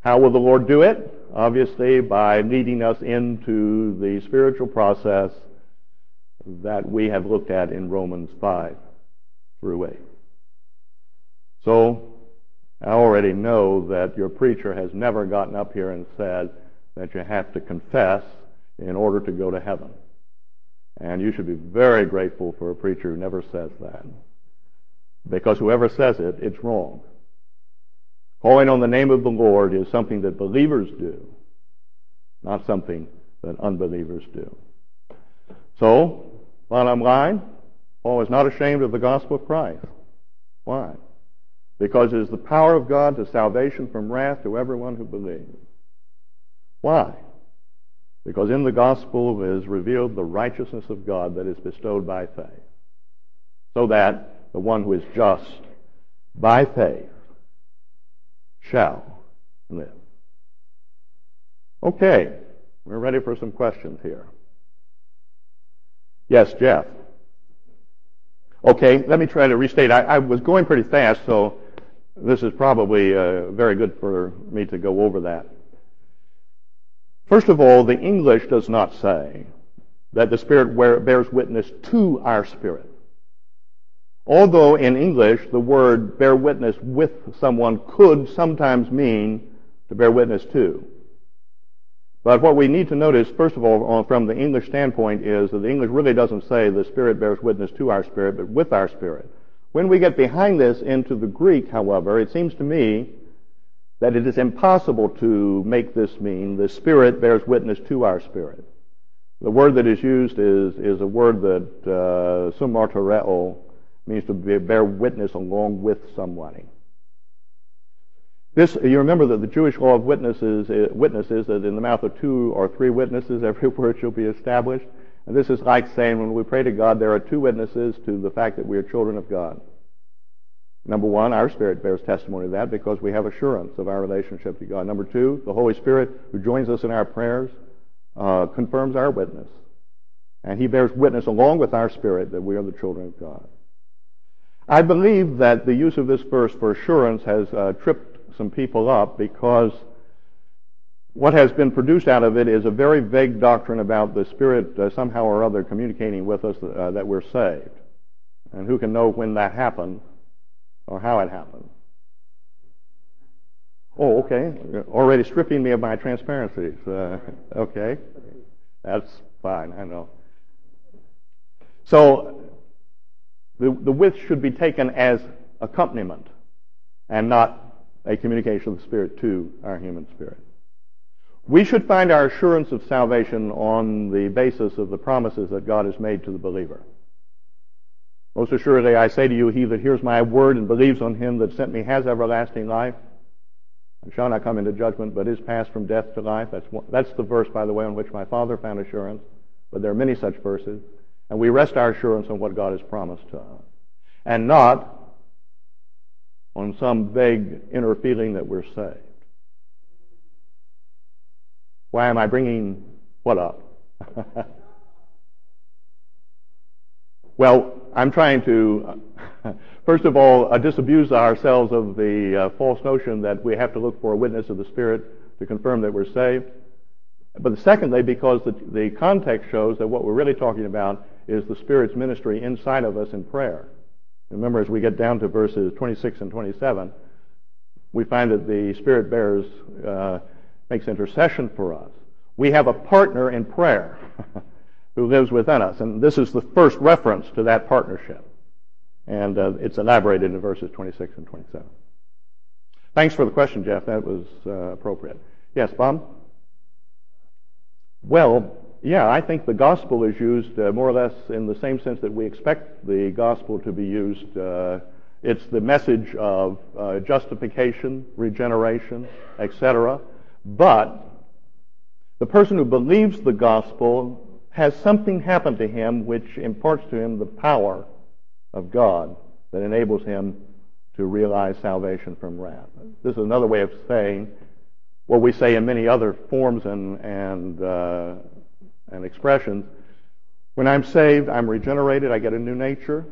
How will the Lord do it? Obviously, by leading us into the spiritual process that we have looked at in Romans 5 through 8. So, I already know that your preacher has never gotten up here and said that you have to confess in order to go to heaven. And you should be very grateful for a preacher who never says that. Because whoever says it, it's wrong. Calling on the name of the Lord is something that believers do, not something that unbelievers do. So, bottom line, Paul is not ashamed of the gospel of Christ. Why? Because it is the power of God to salvation from wrath to everyone who believes. Why? Because in the gospel is revealed the righteousness of God that is bestowed by faith. So that the one who is just by faith shall live. Okay, we're ready for some questions here. Yes, Jeff. Okay, let me try to restate. I, I was going pretty fast, so this is probably uh, very good for me to go over that. First of all, the English does not say that the Spirit bears witness to our spirit. Although in English the word bear witness with someone could sometimes mean to bear witness to. But what we need to notice, first of all, from the English standpoint, is that the English really doesn't say the Spirit bears witness to our spirit, but with our spirit. When we get behind this into the Greek, however, it seems to me that it is impossible to make this mean the Spirit bears witness to our spirit. The word that is used is, is a word that uh, sumartereo means to bear witness along with somebody. This, you remember that the Jewish law of witnesses, uh, witnesses that in the mouth of two or three witnesses <laughs> every word shall be established. And this is like saying when we pray to God, there are two witnesses to the fact that we are children of God. Number one, our spirit bears testimony to that because we have assurance of our relationship to God. Number two, the Holy Spirit who joins us in our prayers uh, confirms our witness. And he bears witness along with our spirit that we are the children of God. I believe that the use of this verse for assurance has uh, tripped some people up because what has been produced out of it is a very vague doctrine about the Spirit uh, somehow or other communicating with us uh, that we're saved. And who can know when that happened or how it happened? Oh, okay. You're already stripping me of my transparencies. Uh, okay. That's fine, I know. So, the, the with should be taken as accompaniment and not a communication of the Spirit to our human spirit. We should find our assurance of salvation on the basis of the promises that God has made to the believer. Most assuredly, I say to you, he that hears my word and believes on him that sent me has everlasting life and shall not come into judgment, but is passed from death to life. That's, one, that's the verse, by the way, on which my father found assurance. But there are many such verses. And we rest our assurance on what God has promised to us. And not on some vague inner feeling that we're saved. Why am I bringing what up? <laughs> well, I'm trying to, <laughs> first of all, uh, disabuse ourselves of the uh, false notion that we have to look for a witness of the Spirit to confirm that we're saved. But secondly, because the, the context shows that what we're really talking about is the Spirit's ministry inside of us in prayer. Remember, as we get down to verses 26 and 27, we find that the Spirit bears, uh, makes intercession for us. We have a partner in prayer <laughs> who lives within us, and this is the first reference to that partnership. And uh, it's elaborated in verses 26 and 27. Thanks for the question, Jeff. That was uh, appropriate. Yes, Bob? Well, yeah, I think the gospel is used uh, more or less in the same sense that we expect the gospel to be used. Uh, it's the message of uh, justification, regeneration, etc. But the person who believes the gospel has something happen to him which imparts to him the power of God that enables him to realize salvation from wrath. This is another way of saying what we say in many other forms and, and uh, and expressions. When I'm saved, I'm regenerated, I get a new nature.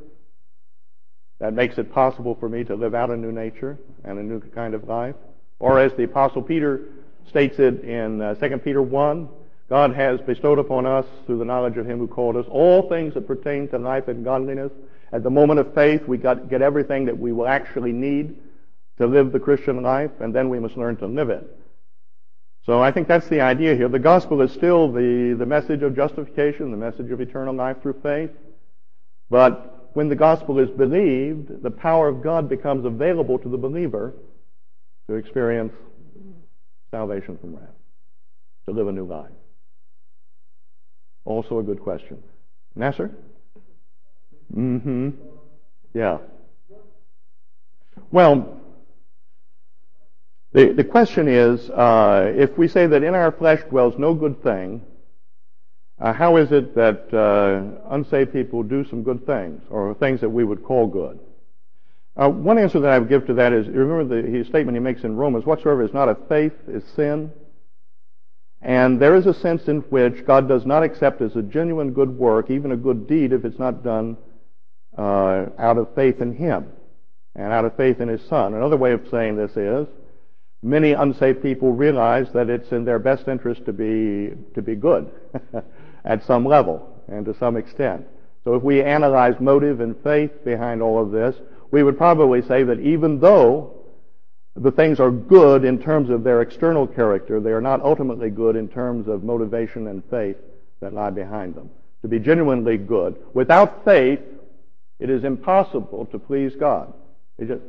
That makes it possible for me to live out a new nature and a new kind of life. Or as the Apostle Peter states it in uh, 2 Peter 1, God has bestowed upon us, through the knowledge of Him who called us, all things that pertain to life and godliness. At the moment of faith, we got, get everything that we will actually need to live the Christian life, and then we must learn to live it. So I think that's the idea here. The gospel is still the, the message of justification, the message of eternal life through faith. But when the gospel is believed, the power of God becomes available to the believer to experience salvation from wrath, to live a new life. Also a good question. Nasser? Mm-hmm. Yeah. Well, the, the question is, uh, if we say that in our flesh dwells no good thing, uh, how is it that uh, unsaved people do some good things, or things that we would call good? Uh, one answer that I would give to that is, remember the statement he makes in Romans, whatsoever is not of faith is sin. And there is a sense in which God does not accept as a genuine good work, even a good deed, if it's not done uh, out of faith in Him. and out of faith in his Son. Another way of saying this is, many unsaved people realize that it's in their best interest to be, to be good <laughs> at some level and to some extent. So if we analyze motive and faith behind all of this, we would probably say that even though the things are good in terms of their external character, they are not ultimately good in terms of motivation and faith that lie behind them. To be genuinely good. Without faith, it is impossible to please God. Just,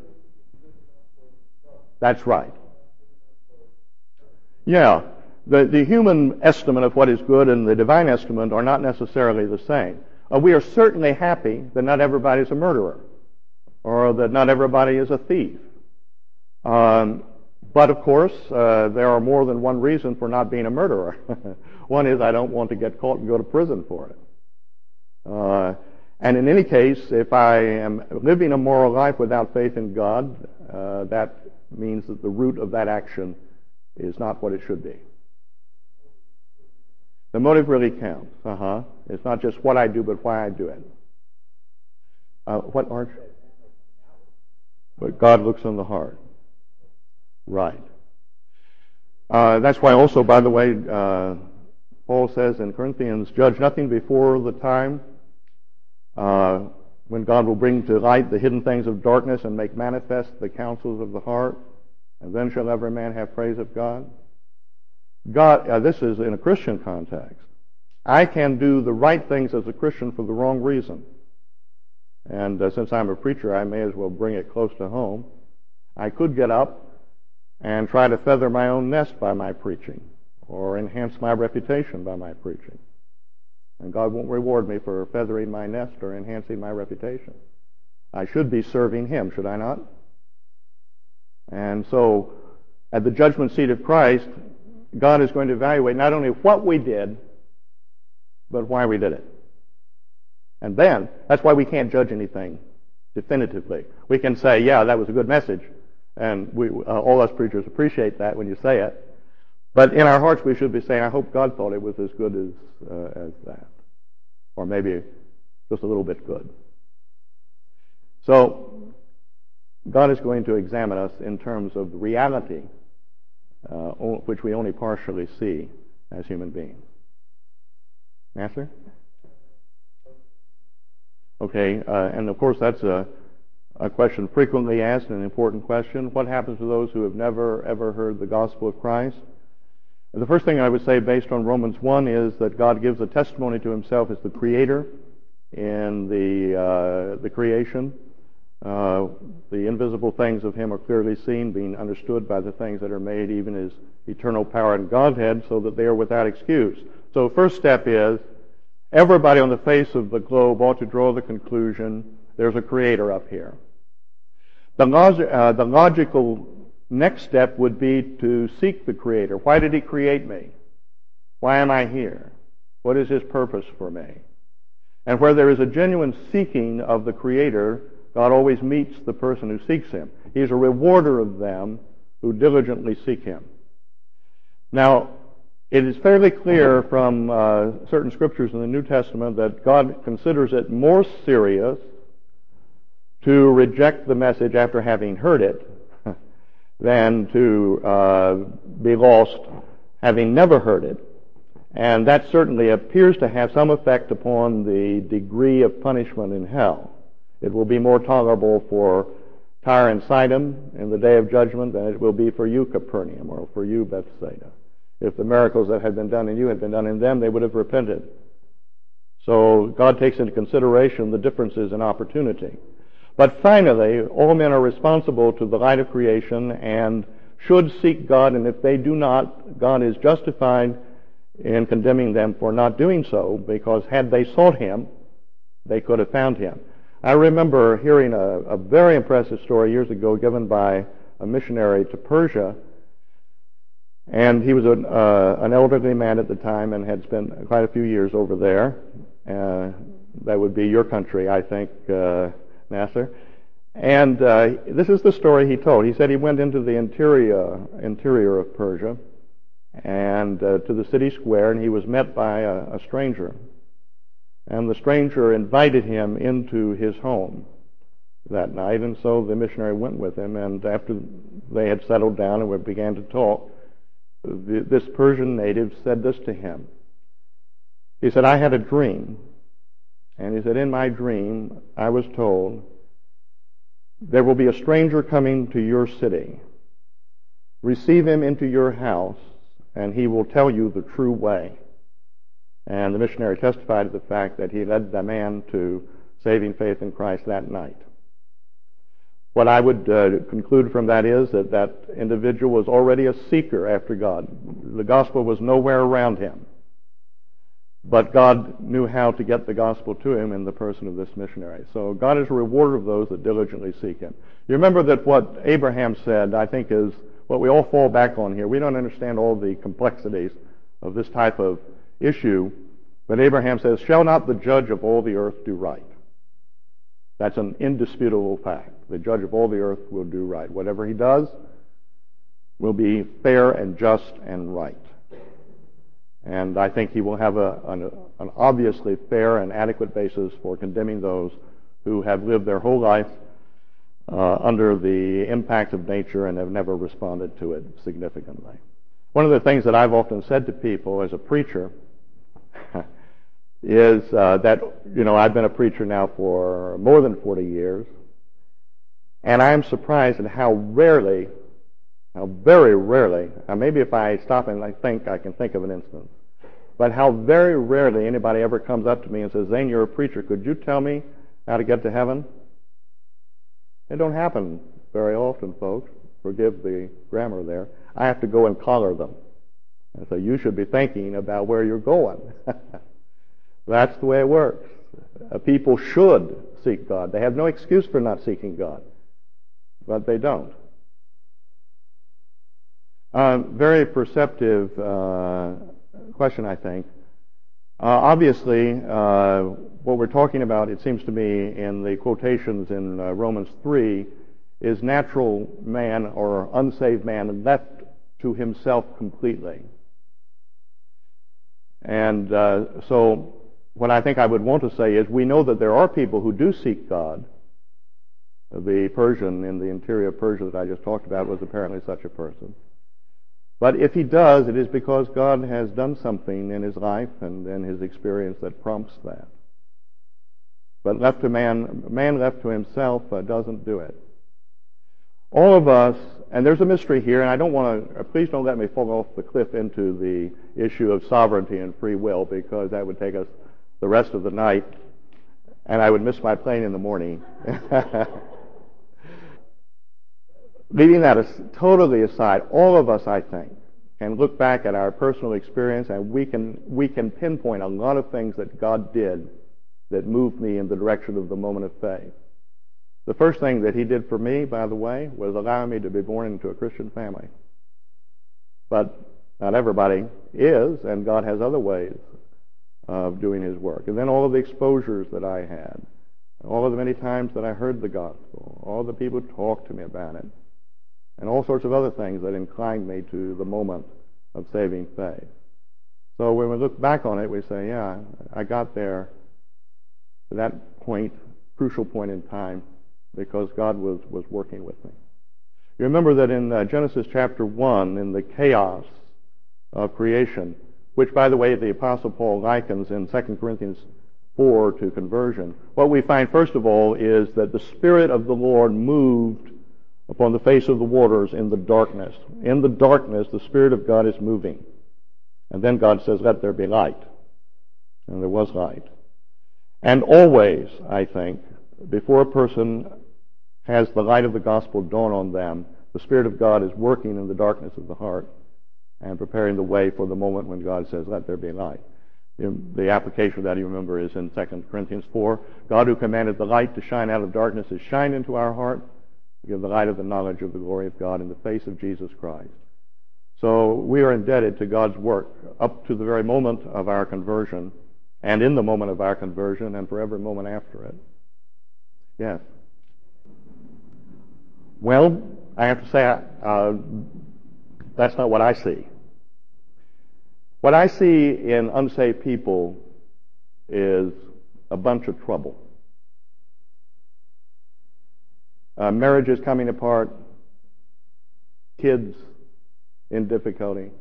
that's right. Yeah. The, the human estimate of what is good and the divine estimate are not necessarily the same. Uh, we are certainly happy that not everybody is a murderer or that not everybody is a thief. Um, but of course, uh, there are more than one reason for not being a murderer. <laughs> one is I don't want to get caught and go to prison for it. Uh, and in any case, if I am living a moral life without faith in God, uh, that means that the root of that action is not what it should be. The motive really counts. Uh huh. It's not just what I do, but why I do it. Uh, what, Arch? But God looks on the heart. Right. Uh, that's why also, by the way, uh, Paul says in Corinthians, judge nothing before the time uh, when God will bring to light the hidden things of darkness and make manifest the counsels of the heart, and then shall every man have praise of God. God, uh, this is in a Christian context. I can do the right things as a Christian for the wrong reason. And uh, since I'm a preacher, I may as well bring it close to home. I could get up and try to feather my own nest by my preaching or enhance my reputation by my preaching. And God won't reward me for feathering my nest or enhancing my reputation. I should be serving Him, should I not? And so, at the judgment seat of Christ, God is going to evaluate not only what we did, but why we did it. And then, that's why we can't judge anything definitively. We can say, yeah, that was a good message, and we, uh, all us preachers appreciate that when you say it. But in our hearts, we should be saying, I hope God thought it was as good as, uh, as that. Or maybe just a little bit good. So, God is going to examine us in terms of reality, uh, which we only partially see as human beings. Answer? Okay, uh, and of course that's a, a question frequently asked, an important question. What happens to those who have never ever heard the gospel of Christ? The first thing I would say, based on Romans 1, is that God gives a testimony to Himself as the Creator in the uh, the creation. Uh, the invisible things of Him are clearly seen, being understood by the things that are made, even His eternal power and Godhead, so that they are without excuse. So, first step is everybody on the face of the globe ought to draw the conclusion there's a Creator up here. The, log- uh, the logical next step would be to seek the Creator. Why did He create me? Why am I here? What is His purpose for me? And where there is a genuine seeking of the Creator, God always meets the person who seeks Him. He's a rewarder of them who diligently seek Him. Now, it is fairly clear from uh, certain scriptures in the New Testament that God considers it more serious to reject the message after having heard it <laughs> than to uh, be lost having never heard it. And that certainly appears to have some effect upon the degree of punishment in hell. It will be more tolerable for Tyre and Sidon in the day of judgment than it will be for you, Capernaum, or for you, Bethsaida. If the miracles that had been done in you had been done in them, they would have repented. So God takes into consideration the differences in opportunity. But finally, all men are responsible to the light of creation and should seek God, and if they do not, God is justified in condemning them for not doing so, because had they sought Him, they could have found Him. I remember hearing a, a very impressive story years ago given by a missionary to Persia, and he was a, uh, an elderly man at the time and had spent quite a few years over there. Uh, that would be your country, I think, uh, Nasser. And uh, this is the story he told. He said he went into the interior interior of Persia and uh, to the city square, and he was met by a, a stranger. And the stranger invited him into his home. that night, and so the missionary went with him. And after they had settled down and began to talk, this Persian native said this to him. He said, I had a dream. And he said, In my dream, I was told, there will be a stranger coming to your city. Receive him into your house, and he will tell you the true way. And the missionary testified to the fact that he led the man to saving faith in Christ that night. What I would uh, conclude from that is that that individual was already a seeker after God. The gospel was nowhere around him. But God knew how to get the gospel to him in the person of this missionary. So God is a rewarder of those that diligently seek him. You remember that what Abraham said, I think, is what we all fall back on here. We don't understand all the complexities of this type of issue. But Abraham says, Shall not the judge of all the earth do right? That's an indisputable fact. The judge of all the earth will do right. Whatever he does will be fair and just and right. And I think he will have a, an, an, obviously fair and adequate basis for condemning those who have lived their whole life uh, under the impact of nature and have never responded to it significantly. One of the things that I've often said to people as a preacher <laughs> is uh, that, you know, I've been a preacher now for more than 40 years, and I'm surprised at how rarely, how very rarely, maybe if I stop and I think, I can think of an instance, but how very rarely anybody ever comes up to me and says, Zane, you're a preacher. Could you tell me how to get to heaven? It don't happen very often, folks. Forgive the grammar there. I have to go and collar them. And so you should be thinking about where you're going. <laughs> That's the way it works. Uh, people should seek God. They have no excuse for not seeking God, but they don't. Uh, very perceptive uh, question, I think. Uh, obviously, uh, what we're talking about, it seems to me, in the quotations in uh, Romans 3, is natural man or unsaved man left to himself completely. And uh, so, what I think I would want to say is we know that there are people who do seek God. The Persian in the interior of Persia that I just talked about was apparently such a person. But if he does, it is because God has done something in his life and in his experience that prompts that. But left to man, man left to himself uh, doesn't do it. All of us, and there's a mystery here, and I don't want to, uh, please don't let me fall off the cliff into the issue of sovereignty and free will because that would take us the rest of the night, and I would miss my plane in the morning. <laughs> leaving that as, totally aside, all of us, I think, can look back at our personal experience and we can, we can pinpoint a lot of things that God did that moved me in the direction of the moment of faith. The first thing that He did for me, by the way, was allow me to be born into a Christian family. But not everybody is, and God has other ways of doing His work. And then all of the exposures that I had, all of the many times that I heard the gospel, all the people who talked to me about it, and all sorts of other things that inclined me to the moment of saving faith. So when we look back on it, we say, yeah, I got there to that point, crucial point in time, because God was, was working with me. You remember that in uh, Genesis chapter 1, in the chaos of creation, which, by the way, the Apostle Paul likens in 2 Corinthians 4 to conversion, what we find, first of all, is that the Spirit of the Lord moved upon the face of the waters in the darkness. In the darkness, the Spirit of God is moving. And then God says, Let there be light. And there was light. And always, I think, before a person has the light of the gospel dawn on them, the Spirit of God is working in the darkness of the heart and preparing the way for the moment when God says, Let there be light. The application of that, you remember, is in 2 Corinthians 4. God who commanded the light to shine out of darkness has shined into our heart give the light of the knowledge of the glory of God in the face of Jesus Christ. So we are indebted to God's work up to the very moment of our conversion, and in the moment of our conversion, and for every moment after it. Yes. Well, I have to say, uh, that's not what I see. What I see in unsaved people is a bunch of trouble. uh, marriages coming apart, kids in difficulty,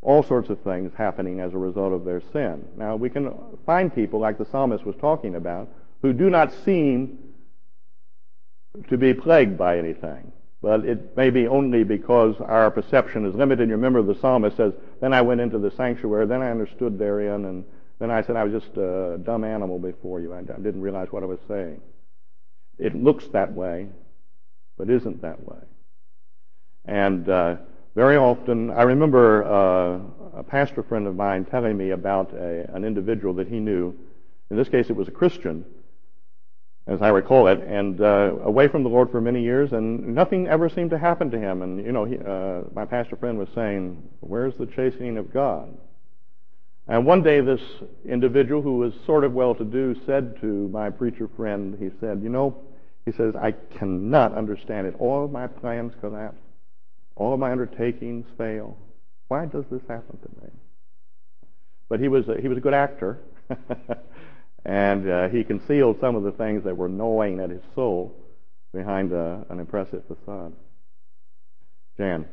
all sorts of things happening as a result of their sin. Now, we can find people, like the psalmist was talking about, who do not seem to be plagued by anything. But it may be only because our perception is limited. You remember the psalmist says, Then I went into the sanctuary, then I understood therein, and then I said, I was just a dumb animal before you. I didn't realize what I was saying. It looks that way, but isn't that way. And uh, very often, I remember uh, a pastor friend of mine telling me about a, an individual that he knew. In this case, it was a Christian as I recall it, and uh, away from the Lord for many years, and nothing ever seemed to happen to him. And you know, he, uh, my pastor friend was saying, "Where's the chastening of God?" And one day, this individual who was sort of well-to-do said to my preacher friend, he said, "You know," he says, "I cannot understand it. All of my plans collapse. All of my undertakings fail. Why does this happen to me?" But he was a, he was a good actor. <laughs> And uh, he concealed some of the things that were gnawing at his soul behind uh, an impressive facade. Jan.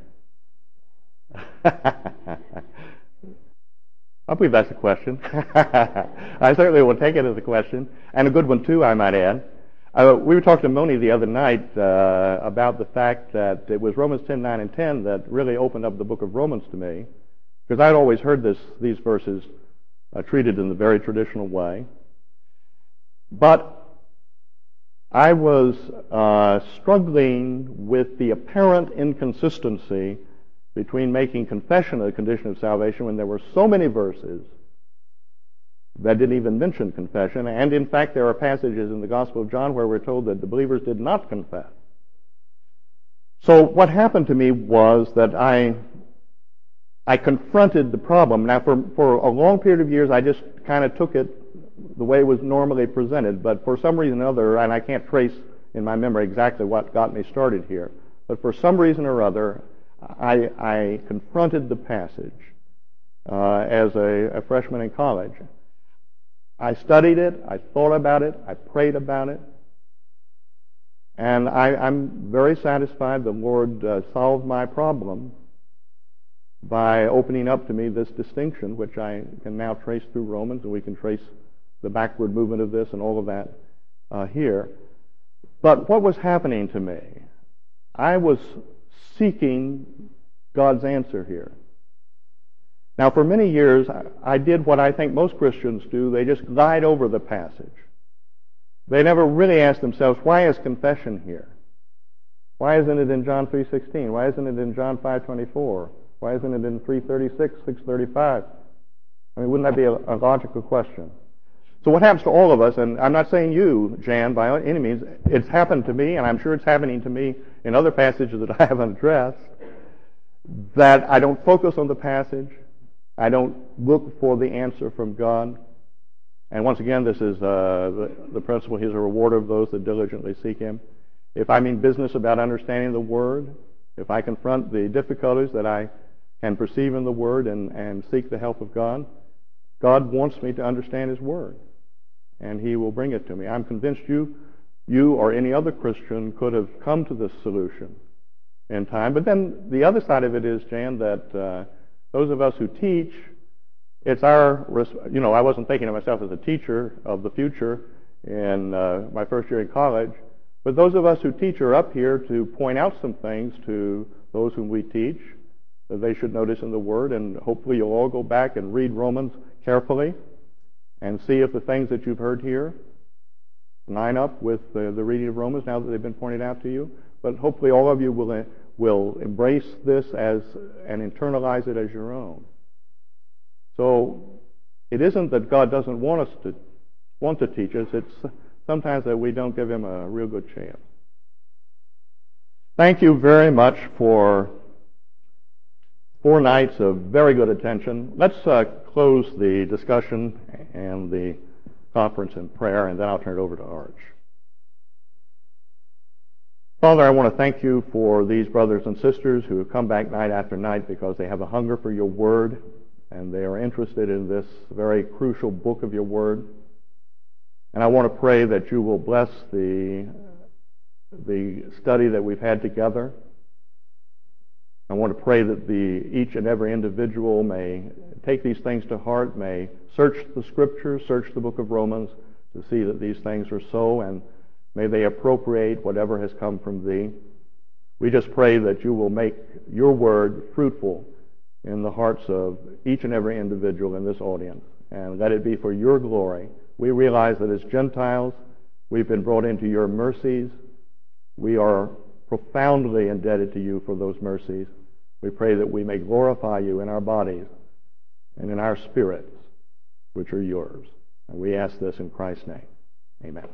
<laughs> I believe that's a question. <laughs> I certainly will take it as a question, and a good one too, I might add. Uh, we were talking to Moni the other night uh, about the fact that it was Romans 10, 9, and 10 that really opened up the book of Romans to me, because I'd always heard this, these verses uh, treated in the very traditional way. But I was uh, struggling with the apparent inconsistency between making confession a condition of salvation when there were so many verses that didn't even mention confession. And in fact, there are passages in the Gospel of John where we're told that the believers did not confess. So what happened to me was that I I confronted the problem. Now, for, for a long period of years, I just kind of took it the way it was normally presented, but for some reason or other, and I can't trace in my memory exactly what got me started here, but for some reason or other, I, I confronted the passage uh, as a, a freshman in college. I studied it, I thought about it, I prayed about it, and I, am very satisfied the Lord uh, solved my problem by opening up to me this distinction, which I can now trace through Romans, and we can trace the backward movement of this and all of that uh, here. But what was happening to me? I was seeking God's answer here. Now, for many years, I did what I think most Christians do. They just glide over the passage. They never really ask themselves, why is confession here? Why isn't it in John 3.16? Why isn't it in John 5.24? Why isn't it in 336, 635? I mean, wouldn't that be a, a logical question? So what happens to all of us, and I'm not saying you, Jan, by any means, it's happened to me, and I'm sure it's happening to me in other passages that I haven't addressed, that I don't focus on the passage, I don't look for the answer from God. And once again, this is uh, the, the principle, He's a rewarder of those that diligently seek Him. If I mean business about understanding the Word, if I confront the difficulties that I can perceive in the Word and, and seek the help of God, God wants me to understand His Word and he will bring it to me. I'm convinced you, you or any other Christian could have come to this solution in time. But then the other side of it is, Jan, that uh, those of us who teach, it's our, you know, I wasn't thinking of myself as a teacher of the future in uh, my first year in college, but those of us who teach are up here to point out some things to those whom we teach that they should notice in the Word, and hopefully you'll all go back and read Romans carefully and see if the things that you've heard here line up with the, the reading of Romans now that they've been pointed out to you. But hopefully all of you will, will embrace this as and internalize it as your own. So it isn't that God doesn't want us to want to teach us. It's sometimes that we don't give him a real good chance. Thank you very much for four nights of very good attention. Let's uh, close the discussion and the conference in prayer, and then I'll turn it over to Arch. Father, I want to thank you for these brothers and sisters who have come back night after night because they have a hunger for your word and they are interested in this very crucial book of your word. And I want to pray that you will bless the the study that we've had together. I want to pray that the, each and every individual may take these things to heart, may search the scriptures, search the book of Romans to see that these things are so, and may they appropriate whatever has come from thee. We just pray that you will make your word fruitful in the hearts of each and every individual in this audience, and let it be for your glory. We realize that as Gentiles, we've been brought into your mercies. We are profoundly indebted to you for those mercies. We pray that we may glorify you in our bodies and in our spirits, which are yours. And we ask this in Christ's name. Amen.